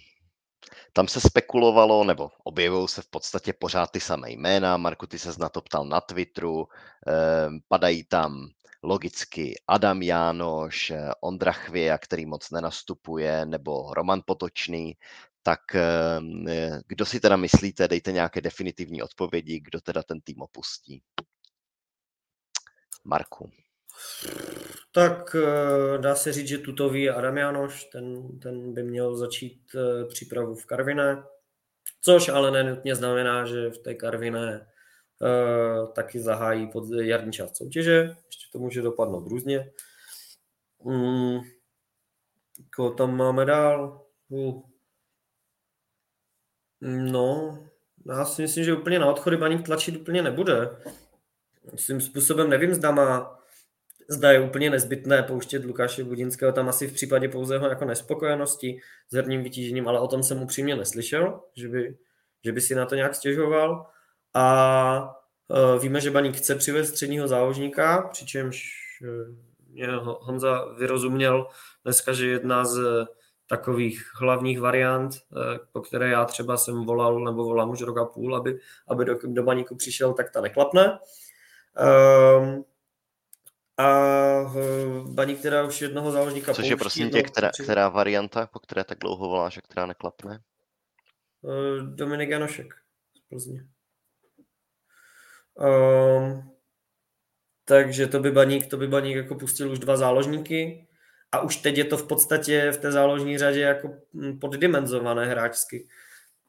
tam se spekulovalo, nebo objevují se v podstatě pořád ty samé jména. Marku, ty se na to ptal na Twitteru. Um, padají tam logicky Adam Jánoš, Ondra Chvěja, který moc nenastupuje, nebo Roman Potočný. Tak um, kdo si teda myslíte, dejte nějaké definitivní odpovědi, kdo teda ten tým opustí. Marku. Tak eh, dá se říct, že tutový je Adam Janoš, ten, ten by měl začít eh, přípravu v Karviné, což ale nenutně znamená, že v té Karviné uh, taky zahájí pod jarní část soutěže, ještě to může dopadnout různě. Mm, koho tam máme dál? Uh. No, já si myslím, že úplně na odchody Baník tlačit úplně nebude. Svým způsobem nevím, zda má zda je úplně nezbytné pouštět Lukáše Budinského tam asi v případě pouze jeho jako nespokojenosti s herním vytížením, ale o tom jsem upřímně neslyšel, že by, že by si na to nějak stěžoval. A uh, víme, že Baník chce přivést středního záložníka, přičemž uh, Honza vyrozuměl dneska, že jedna z takových hlavních variant, uh, po které já třeba jsem volal, nebo volám už rok a půl, aby, aby do, do Baníku přišel, tak ta neklapne. Um, a Baník teda už jednoho záložníka Což je prosím tě, která, která varianta, po které tak dlouho voláš a která neklapne? Uh, Dominik Janošek z Plzně. Um, takže to by Baník, to by Baník jako pustil už dva záložníky a už teď je to v podstatě v té záložní řadě jako hm, poddimenzované hráčsky.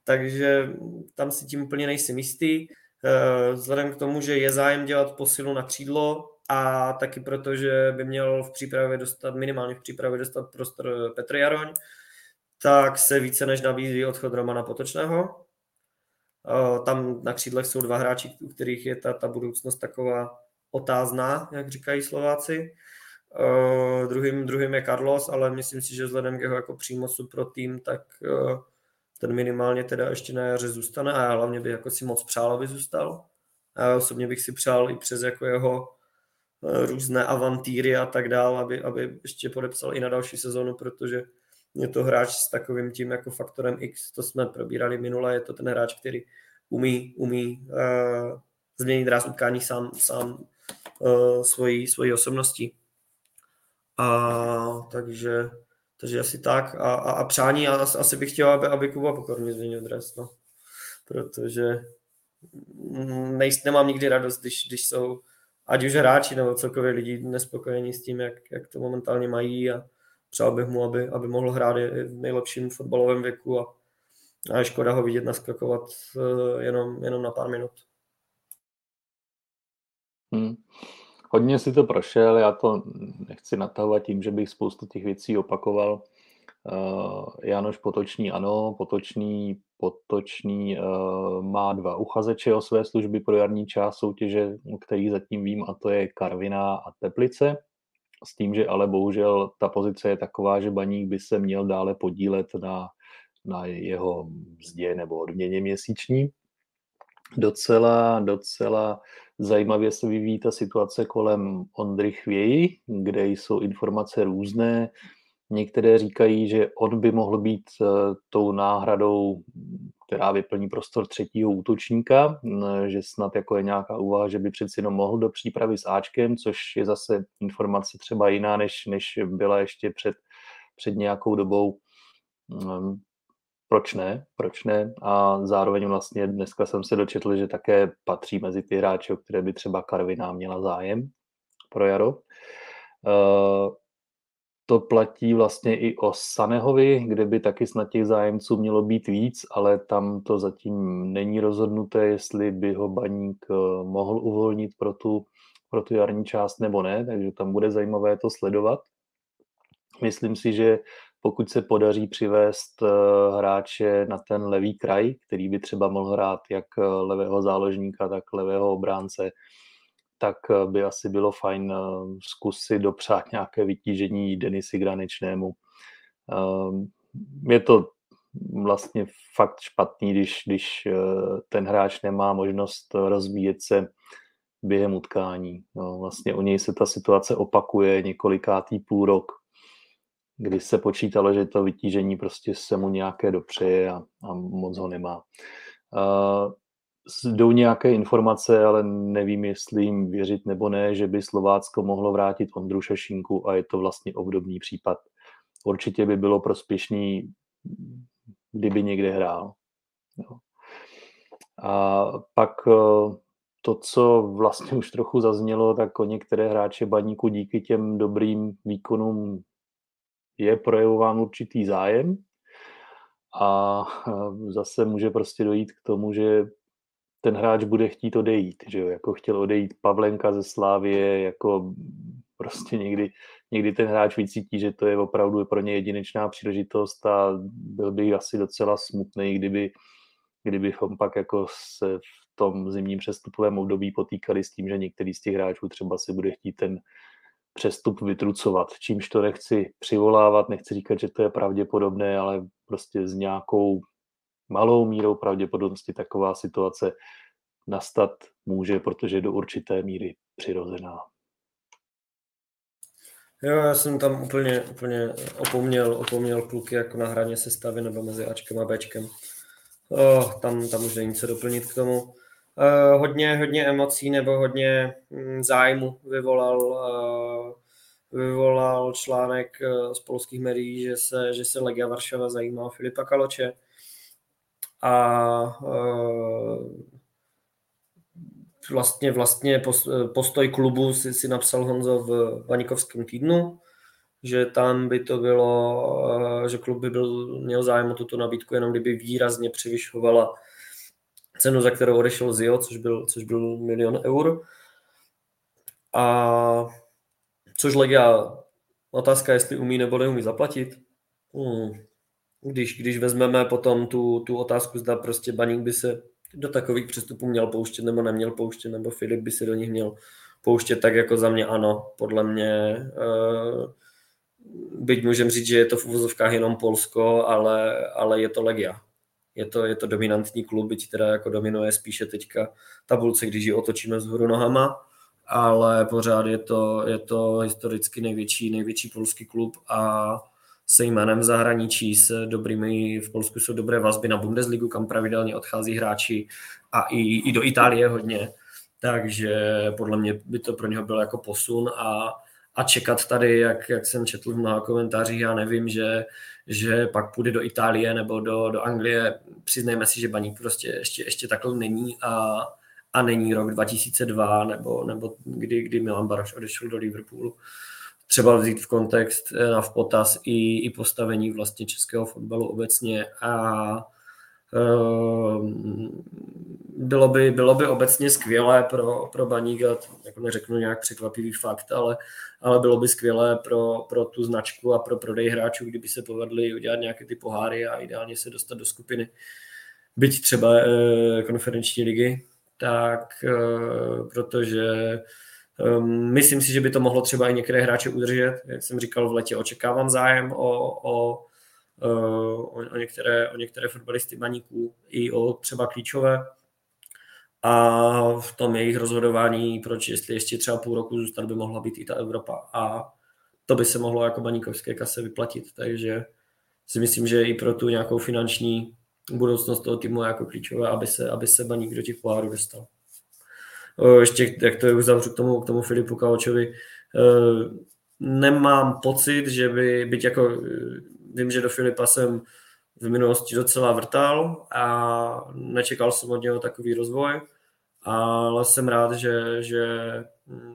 Takže tam si tím úplně nejsem jistý. Uh, vzhledem k tomu, že je zájem dělat posilu na křídlo, a taky proto, že by měl v přípravě dostat, minimálně v přípravě dostat prostor Petr Jaroň, tak se více než nabízí odchod Romana Potočného. Tam na křídlech jsou dva hráči, u kterých je ta, ta budoucnost taková otázná, jak říkají Slováci. Uh, druhým, druhým je Carlos, ale myslím si, že vzhledem k jeho jako přímocu pro tým, tak uh, ten minimálně teda ještě na jaře zůstane a já hlavně bych jako si moc přál, aby zůstal. A já osobně bych si přál i přes jako jeho různé avantýry a tak dál, aby, aby ještě podepsal i na další sezonu, protože je to hráč s takovým tím jako faktorem X, to jsme probírali minule, je to ten hráč, který umí, umí uh, změnit ráz utkání sám, sám uh, svojí, svojí osobností. A takže, takže asi tak. A, a, a přání, a asi bych chtěl, aby, aby Kuba Pokorně změnil dres, no. Protože nejst, nemám nikdy radost, když, když jsou ať už hráči nebo celkově lidi nespokojení s tím, jak, jak to momentálně mají a přál bych mu, aby, aby mohl hrát v nejlepším fotbalovém věku a, a je škoda ho vidět naskakovat eh, jenom, jenom na pár minut. Hmm. Hodně si to prošel, já to nechci natahovat tím, že bych spoustu těch věcí opakoval. Uh, Janoš Potočný ano, Potočný, Potočný uh, má dva uchazeče o své služby pro jarní část soutěže, který zatím vím, a to je Karviná a Teplice. S tím, že ale bohužel ta pozice je taková, že Baník by se měl dále podílet na, na jeho mzdě nebo odměně měsíční. Docela, docela zajímavě se vyvíjí ta situace kolem Ondry Chvěji, kde jsou informace různé. Některé říkají, že on by mohl být uh, tou náhradou, která vyplní prostor třetího útočníka, že snad jako je nějaká úvaha, že by přeci jenom mohl do přípravy s Ačkem, což je zase informace třeba jiná, než, než byla ještě před, před nějakou dobou. Um, proč ne, proč ne? A zároveň vlastně dneska jsem se dočetl, že také patří mezi ty hráče, o které by třeba Karviná měla zájem pro jaro. Uh, to platí vlastně i o Sanehovi, kde by taky snad těch zájemců mělo být víc, ale tam to zatím není rozhodnuté, jestli by ho baník eh, mohl uvolnit pro tu, pro tu jarní část nebo ne, takže tam bude zajímavé to sledovat. Myslím si, že pokud se podaří přivést eh, hráče na ten levý kraj, který by třeba mohl hrát jak eh, levého záložníka, tak levého obránce, tak eh, by asi bylo fajn eh, zkusit dopřát nějaké vytížení Denisi Granečnému. Ehm, je to vlastně fakt špatný, když, když eh, ten hráč nemá možnost rozvíjet se během utkání. No, vlastně u něj se ta situace opakuje několikátý půl rok, kdy se počítalo, že to vytížení prostě se mu nějaké dopřeje a, a moc ho nemá jdou nějaké informace, ale nevím, jestli jim věřit nebo ne, že by Slovácko mohlo vrátit Ondru Šešinku a je to vlastně obdobný případ. Určitě by bylo prospěšný, kdyby někde hrál. Jo. A pak eh, to, co vlastně už trochu zaznělo, tak o některé hráče baníku díky těm dobrým výkonům je projevován určitý zájem a zase může prostě dojít k tomu, že ten hráč bude chtít odejít, že jo, jako chtěl odejít Pavlenka ze Slávie, jako prostě někdy, někdy ten hráč vycítí, že to je opravdu pro ně jedinečná příležitost a byl bych asi docela smutný, kdyby, kdybychom pak jako se v tom zimním přestupovém období potýkali s tím, že některý z těch hráčů třeba si bude chtít ten přestup vytrucovat, čímž to nechci přivolávat, nechci říkat, že to je pravděpodobné, ale prostě s nějakou malou mírou pravděpodobnosti taková situace nastat může, protože je do určité míry přirozená. Jo, já jsem tam úplně, úplně opomněl, opomněl kluky jako na hraně sestavy nebo mezi Ačkem a Bčkem. Oh, tam, tam už není co doplnit k tomu. Uh, hodně, hodně emocí nebo hodně mm, zájmu vyvolal, uh, vyvolal článek uh, z polských médií, že se, že se Legia Varšava zajímá o Filipa Kaloče. A uh, vlastně, vlastně postoj klubu si, si napsal Honzo v Vanikovském týdnu, že tam by to bylo, že klub by byl, měl zájem o tuto nabídku, jenom kdyby výrazně převyšovala cenu, za kterou odešel Zio, což byl, což byl milion eur. A což Legia, otázka, jestli umí nebo neumí zaplatit. Hmm. Když, když vezmeme potom tu, tu otázku, zda prostě Baník by se do takových přestupů měl pouštět nebo neměl pouštět, nebo Filip by se do nich měl pouštět, tak jako za mě ano. Podle mě, uh, byť můžeme říct, že je to v uvozovkách jenom Polsko, ale, ale je to Legia je to, je to dominantní klub, byť teda jako dominuje spíše teďka tabulce, když ji otočíme vzhůru nohama, ale pořád je to, je to historicky největší, největší polský klub a se jménem v zahraničí s dobrými, v Polsku jsou dobré vazby na Bundesligu, kam pravidelně odchází hráči a i, i do Itálie hodně, takže podle mě by to pro něho byl jako posun a, a čekat tady, jak, jak jsem četl v mnoha komentářích, já nevím, že že pak půjde do Itálie nebo do, do Anglie. Přiznejme si, že Baník prostě ještě, ještě takhle není a, a není rok 2002 nebo, nebo kdy, kdy Milan Baroš odešel do Liverpoolu. Třeba vzít v kontext na v potaz i, i postavení vlastně českého fotbalu obecně a Ehm, bylo by, bylo by obecně skvělé pro, pro Baník, jako neřeknu nějak překvapivý fakt, ale, ale bylo by skvělé pro, pro tu značku a pro prodej hráčů, kdyby se povedli udělat nějaké ty poháry a ideálně se dostat do skupiny, byť třeba e, konferenční ligy, tak e, protože e, myslím si, že by to mohlo třeba i některé hráče udržet. Jak jsem říkal, v letě očekávám zájem o, o Eh, o, o, některé, o některé fotbalisty baníků, i o třeba klíčové. A v tom jejich rozhodování, proč jestli ještě třeba půl roku zůstat, by mohla být i ta Evropa. A to by se mohlo jako baníkovské kase vyplatit. Takže si myslím, že i pro tu nějakou finanční budoucnost toho týmu je jako klíčové, aby se, aby se baník do těch pohárů dostal. Ještě, jak to uzavřu k tomu, k tomu Filipu Kaučovi, eh, nemám pocit, že by, byť jako vím, že do Filipa jsem v minulosti docela vrtal a nečekal jsem od něho takový rozvoj, ale jsem rád, že, že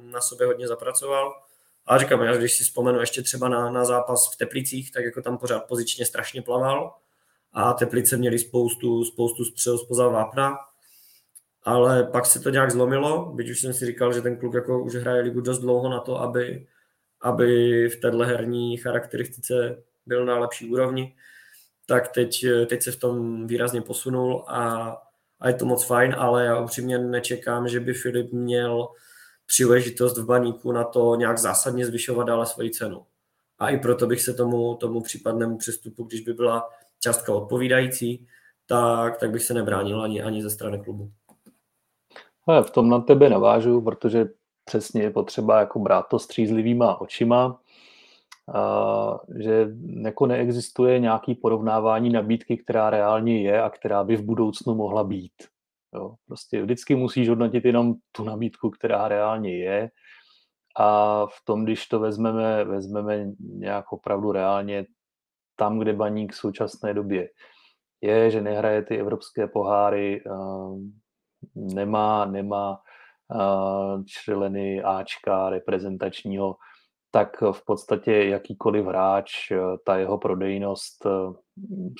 na sobě hodně zapracoval. A říkám, já když si vzpomenu ještě třeba na, na zápas v Teplicích, tak jako tam pořád pozičně strašně plaval a Teplice měli spoustu, spoustu střel spoza vápna, ale pak se to nějak zlomilo, byť už jsem si říkal, že ten kluk jako už hraje ligu dost dlouho na to, aby, aby v téhle herní charakteristice byl na lepší úrovni, tak teď, teď se v tom výrazně posunul a, a je to moc fajn, ale já upřímně nečekám, že by Filip měl příležitost v baníku na to nějak zásadně zvyšovat dále svoji cenu. A i proto bych se tomu, tomu případnému přestupu, když by byla částka odpovídající, tak, tak bych se nebránil ani, ani ze strany klubu. Ale v tom na tebe navážu, protože přesně je potřeba jako brát to střízlivýma očima že jako neexistuje nějaký porovnávání nabídky, která reálně je a která by v budoucnu mohla být. Jo, prostě vždycky musíš hodnotit jenom tu nabídku, která reálně je a v tom, když to vezmeme, vezmeme nějak opravdu reálně tam, kde baník v současné době je, že nehraje ty evropské poháry, nemá, nemá členy Ačka reprezentačního, tak v podstatě jakýkoliv hráč, ta jeho prodejnost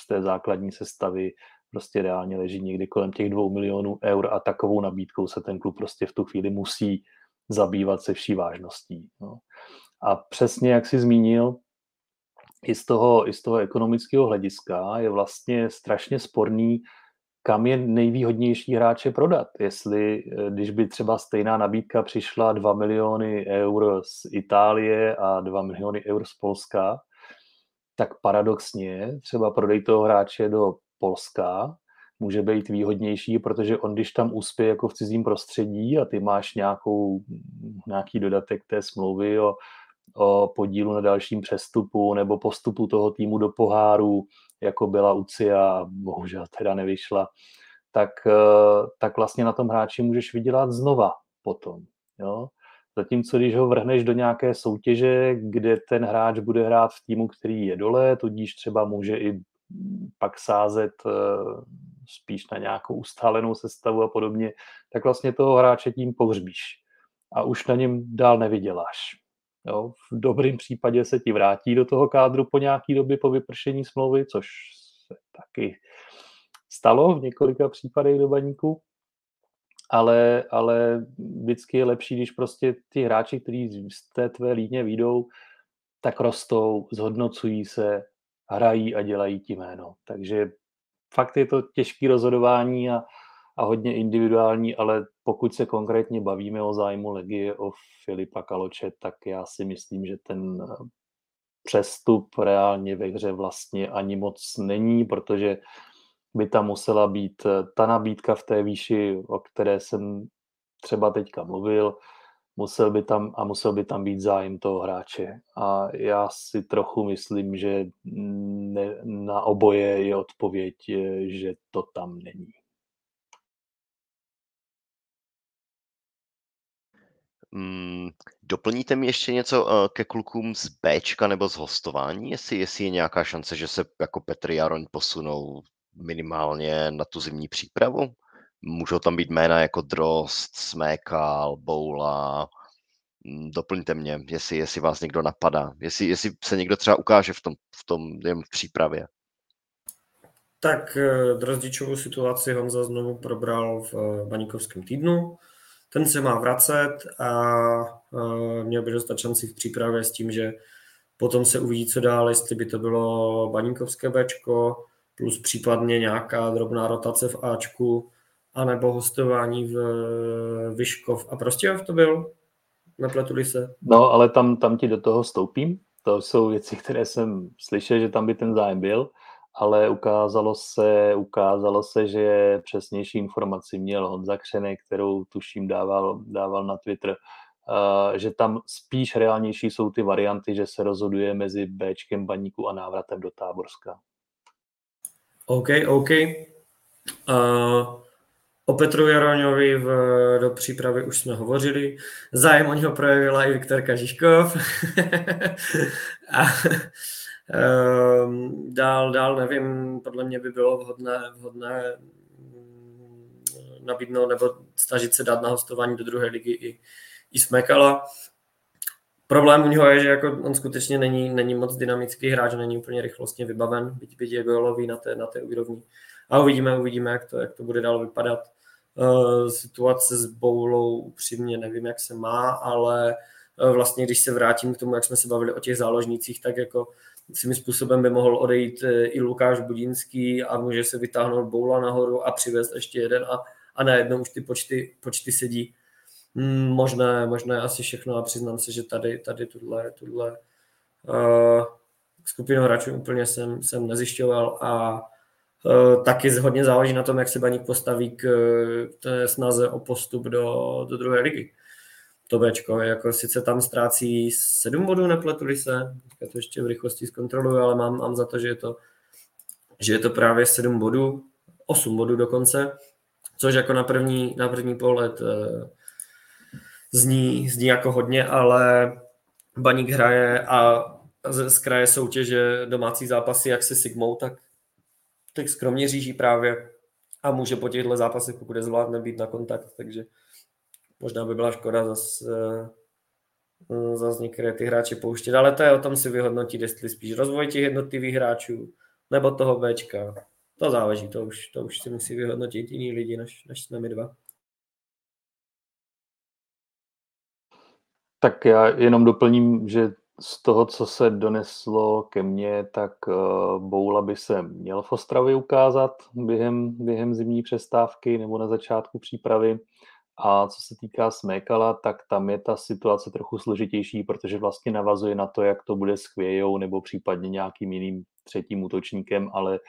z té základní sestavy prostě reálně leží někdy kolem těch dvou milionů eur a takovou nabídkou se ten klub prostě v tu chvíli musí zabývat se vší vážností. No. A přesně jak si zmínil, i z toho, i z toho ekonomického hlediska je vlastně strašně sporný, kam je nejvýhodnější hráče prodat. Jestli, eh, když by třeba stejná nabídka přišla 2 miliony eur z Itálie a 2 miliony eur z Polska, tak paradoxně třeba prodej toho hráče do Polska může být výhodnější, protože on, když tam uspěje jako v cizím prostředí a ty máš nějakou, nějaký dodatek té smlouvy o, o podílu na dalším přestupu nebo postupu toho týmu do poháru, jako byla Ucia, bohužel teda nevyšla, tak, eh, tak vlastně na tom hráči můžeš vydělat znova potom. Jo? Zatímco když ho vrhneš do nějaké soutěže, kde ten hráč bude hrát v týmu, který je dole, tudíž třeba může i pak sázet eh, spíš na nějakou ustálenou sestavu a podobně, tak vlastně toho hráče tím pohřbíš a už na něm dál nevyděláš. Jo, v dobrém případě se ti vrátí do toho kádru po nějaký době po vypršení smlouvy, což se taky stalo v několika případech do baníku, ale, ale vždycky je lepší, když prostě ty hráči, kteří z té tvé líně výjdou, tak rostou, zhodnocují se, hrají a dělají ti jméno. Takže fakt je to těžké rozhodování a, a hodně individuální, ale pokud se konkrétně bavíme o zájmu Legie, o Filipa Kaloče, tak já si myslím, že ten přestup reálně ve hře vlastně ani moc není, protože by tam musela být ta nabídka v té výši, o které jsem třeba teďka mluvil, musel by tam, a musel by tam být zájem toho hráče. A já si trochu myslím, že ne, na oboje je odpověď, že to tam není. Mm, doplníte mi ještě něco uh, ke klukům z Bčka nebo z hostování, jestli, jestli je nějaká šance, že se jako Petr Jaroň posunou minimálně na tu zimní přípravu? Můžou tam být jména jako Drost, Smekal, Boula. Mm, doplňte mě, jestli, jestli vás někdo napadá. Jestli, jestli se někdo třeba ukáže v tom, v tom jen v přípravě. Tak eh, Drozdičovou situaci Honza znovu probral v eh, Baníkovském týdnu. Ten se má vracet a eh, měl by dostat šanci v přípravě s tím, že potom se uvidí, co dál, jestli by to bylo Baníkovské Bčko, plus případně nějaká drobná rotace v Ačku, anebo hostování v Vyškov. A prostě to byl? Nepletuli se? No, ale tam, tam ti do toho stoupím. To jsou věci, které jsem slyšel, že tam by ten zájem byl, ale ukázalo se, ukázalo se, že přesnější informaci měl Honza Křenek, kterou tuším dával, dával na Twitter, že tam spíš reálnější jsou ty varianty, že se rozhoduje mezi Bčkem baníku a návratem do Táborska. OK, OK. Uh, O Petru Jaroňovi v, do přípravy už jsme hovořili. Zájem o něho projevila i Viktor Kažiškov. a dál, dál nevím, podle mě by bylo vhodné, vhodné mm, nabídnout nebo snažit se dát na hostování do druhé ligy i, i Smekala. Problém u něho je, že jako on skutečně není, není moc dynamický hráč, není úplně rychlostně vybaven, byť, byť je golový na té, na té úrovni. A uvidíme, uvidíme, jak to, jak to bude dál vypadat. Uh, situace s Boulou upřímně nevím, jak se má, ale uh, vlastně, když se vrátím k tomu, jak jsme se bavili o těch záložnících, tak jako svým způsobem by mohl odejít uh, i Lukáš Budínský a může se vytáhnout Boula nahoru a přivést ještě jeden a, a najednou už ty počty, počty sedí. Hmm, možné, možné asi všechno a přiznám se, že tady, tady tuhle, tuhle uh, skupinu hráčů úplně jsem, jsem nezjišťoval a uh, taky hodně záleží na tom, jak se Baník postaví k, k té snaze o postup do, do druhé ligy. To Bčko, jako sice tam ztrácí sedm bodů, nepletuli se, já to ještě v rychlosti zkontroluju, ale mám, mám za to, že je to, že je to právě sedm bodů, osm bodů dokonce, což jako na první, na první pohled uh, zní, zní jako hodně, ale Baník hraje a z kraje soutěže domácí zápasy jak se Sigmou, tak, tak skromně říží právě a může po těchto zápasech, pokud je zvládne, být na kontakt, takže možná by byla škoda zase zase některé ty hráče pouštět, ale to je o tom si vyhodnotit, jestli spíš rozvoj těch jednotlivých hráčů, nebo toho Bčka. To záleží, to už, to už si musí vyhodnotit jiní lidi, než, než jsme my dva. Tak já jenom doplním, že z toho, co se doneslo ke mně, tak uh, Boula by se měl v Ostravě ukázat během, během zimní přestávky nebo na začátku přípravy. A co se týká Smékala, tak tam je ta situace trochu složitější, protože vlastně navazuje na to, jak to bude s Chvějou nebo případně nějakým jiným třetím útočníkem, ale,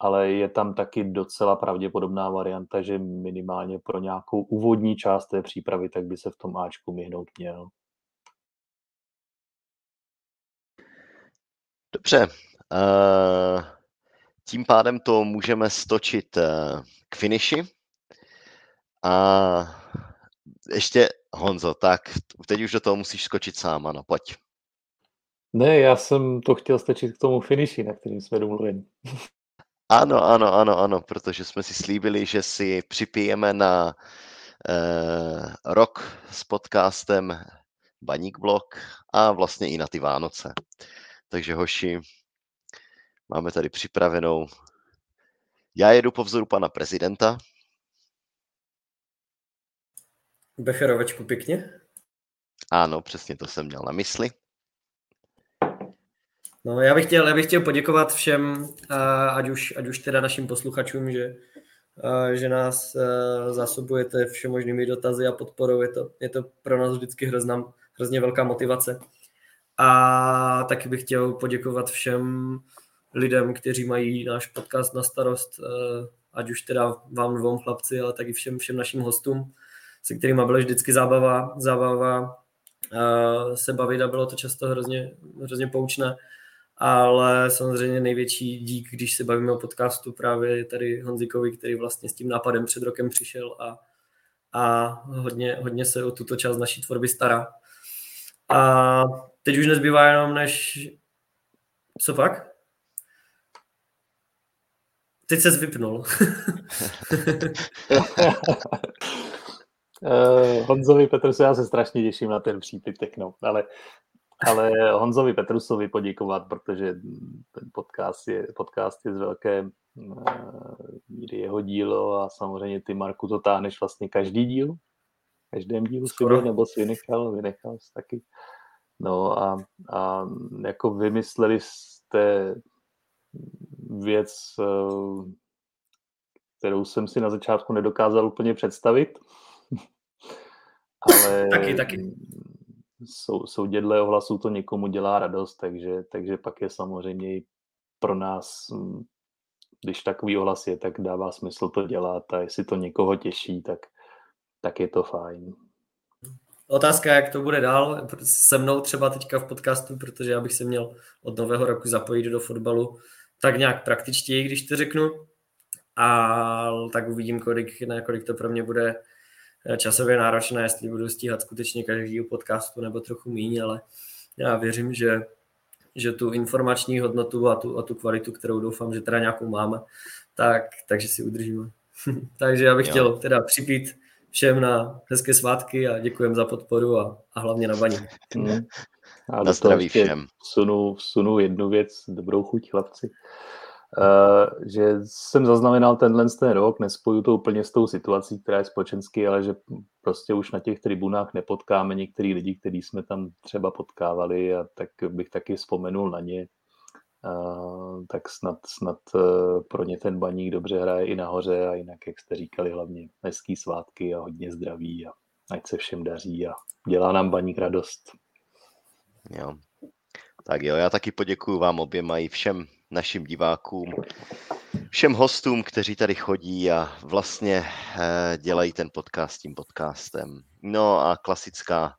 ale je tam taky docela pravděpodobná varianta, že minimálně pro nějakou úvodní část té přípravy, tak by se v tom Ačku myhnout měl. Dobře. Uh, tím pádem to můžeme stočit uh, k finiši. A ještě Honzo, tak teď už do toho musíš skočit sám, ano, pojď. Ne, já jsem to chtěl stačit k tomu finiši, na kterým jsme domluveni. Ano, ano, ano, ano, protože jsme si slíbili, že si připijeme na uh, rok s podcastem Baník Blog a vlastně i na ty Vánoce. Takže hoši, máme tady připravenou. Já jedu po vzoru pana prezidenta. Becherovečku pěkně. Ano, přesně to jsem měl na mysli. No, já bych chtěl, já bych chtěl poděkovat všem, ať už, ať už teda našim posluchačům, že, že nás zásobujete všemožnými dotazy a podporou. Je to, je to pro nás vždycky hrozná, hrozně velká motivace. A taky bych chtěl poděkovat všem lidem, kteří mají náš podcast na starost, ať už teda vám dvou chlapci, ale taky všem, všem našim hostům, se kterými byla vždycky zábava, zábava eh, se bavit a bylo to často hrozně, hrozně poučné. Ale samozřejmě největší dík, když se bavíme o podcastu, právě tady Honzikovi, který vlastně s tím nápadem před rokem přišel a, a hodně, hodně se o tuto část naší tvorby stará. A teď už nezbývá jenom než... Co pak? Teď se vypnul. uh, Honzovi Petrusu, já se strašně těším na ten přípitek, no, ale, ale Honzovi Petrusovi poděkovat, protože ten podcast je, podcast je z velké uh, míry jeho dílo a samozřejmě ty, Marku, to táhneš vlastně každý díl, každém dílu si byl, nebo si vynechal, vynechal jsi taky. No a, a jako vymysleli jste věc, eh, kterou jsem si na začátku nedokázal úplně představit. Ale taky, taky. Sou, soudědle ohlasů to někomu dělá radost, takže, takže pak je samozřejmě i pro nás, hm, když takový ohlas je, tak dává smysl to dělat a jestli to někoho těší, tak, tak je to fajn. Otázka, jak to bude dál se mnou třeba teďka v podcastu, protože já bych se měl od nového roku zapojit do fotbalu tak nějak praktičtěji, když to řeknu. A tak uvidím, kolik, na kolik to pro mě bude časově náročné, jestli budu stíhat skutečně každý podcastu nebo trochu méně, ale já věřím, že, že tu informační hodnotu a tu, a tu kvalitu, kterou doufám, že teda nějakou máme, tak, takže si udržíme. takže já bych jo. chtěl teda připít všem na hezké svátky a děkujem za podporu a, a hlavně na baní. Hmm. A na zdraví všem. Vsunu, vsunu jednu věc, dobrou chuť chlapci. Uh, že jsem zaznamenal tenhle ten rok, nespoju to úplně s tou situací, která je společensky, ale že prostě už na těch tribunách nepotkáme některý lidi, který jsme tam třeba potkávali a tak bych taky vzpomenul na ně. Uh, tak snad, snad uh, pro ně ten baník dobře hraje i nahoře a jinak, jak jste říkali, hlavně hezký svátky a hodně zdraví a ať se všem daří a dělá nám baník radost. Jo. Tak jo, já taky poděkuju vám oběma i všem našim divákům, všem hostům, kteří tady chodí a vlastně eh, dělají ten podcast tím podcastem. No a klasická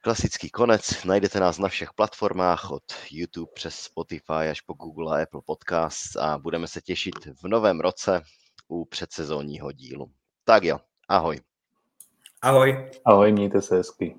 Klasický konec, najdete nás na všech platformách od YouTube přes Spotify až po Google a Apple Podcast a budeme se těšit v novém roce u předsezónního dílu. Tak jo, ahoj. Ahoj. Ahoj, mějte se hezky.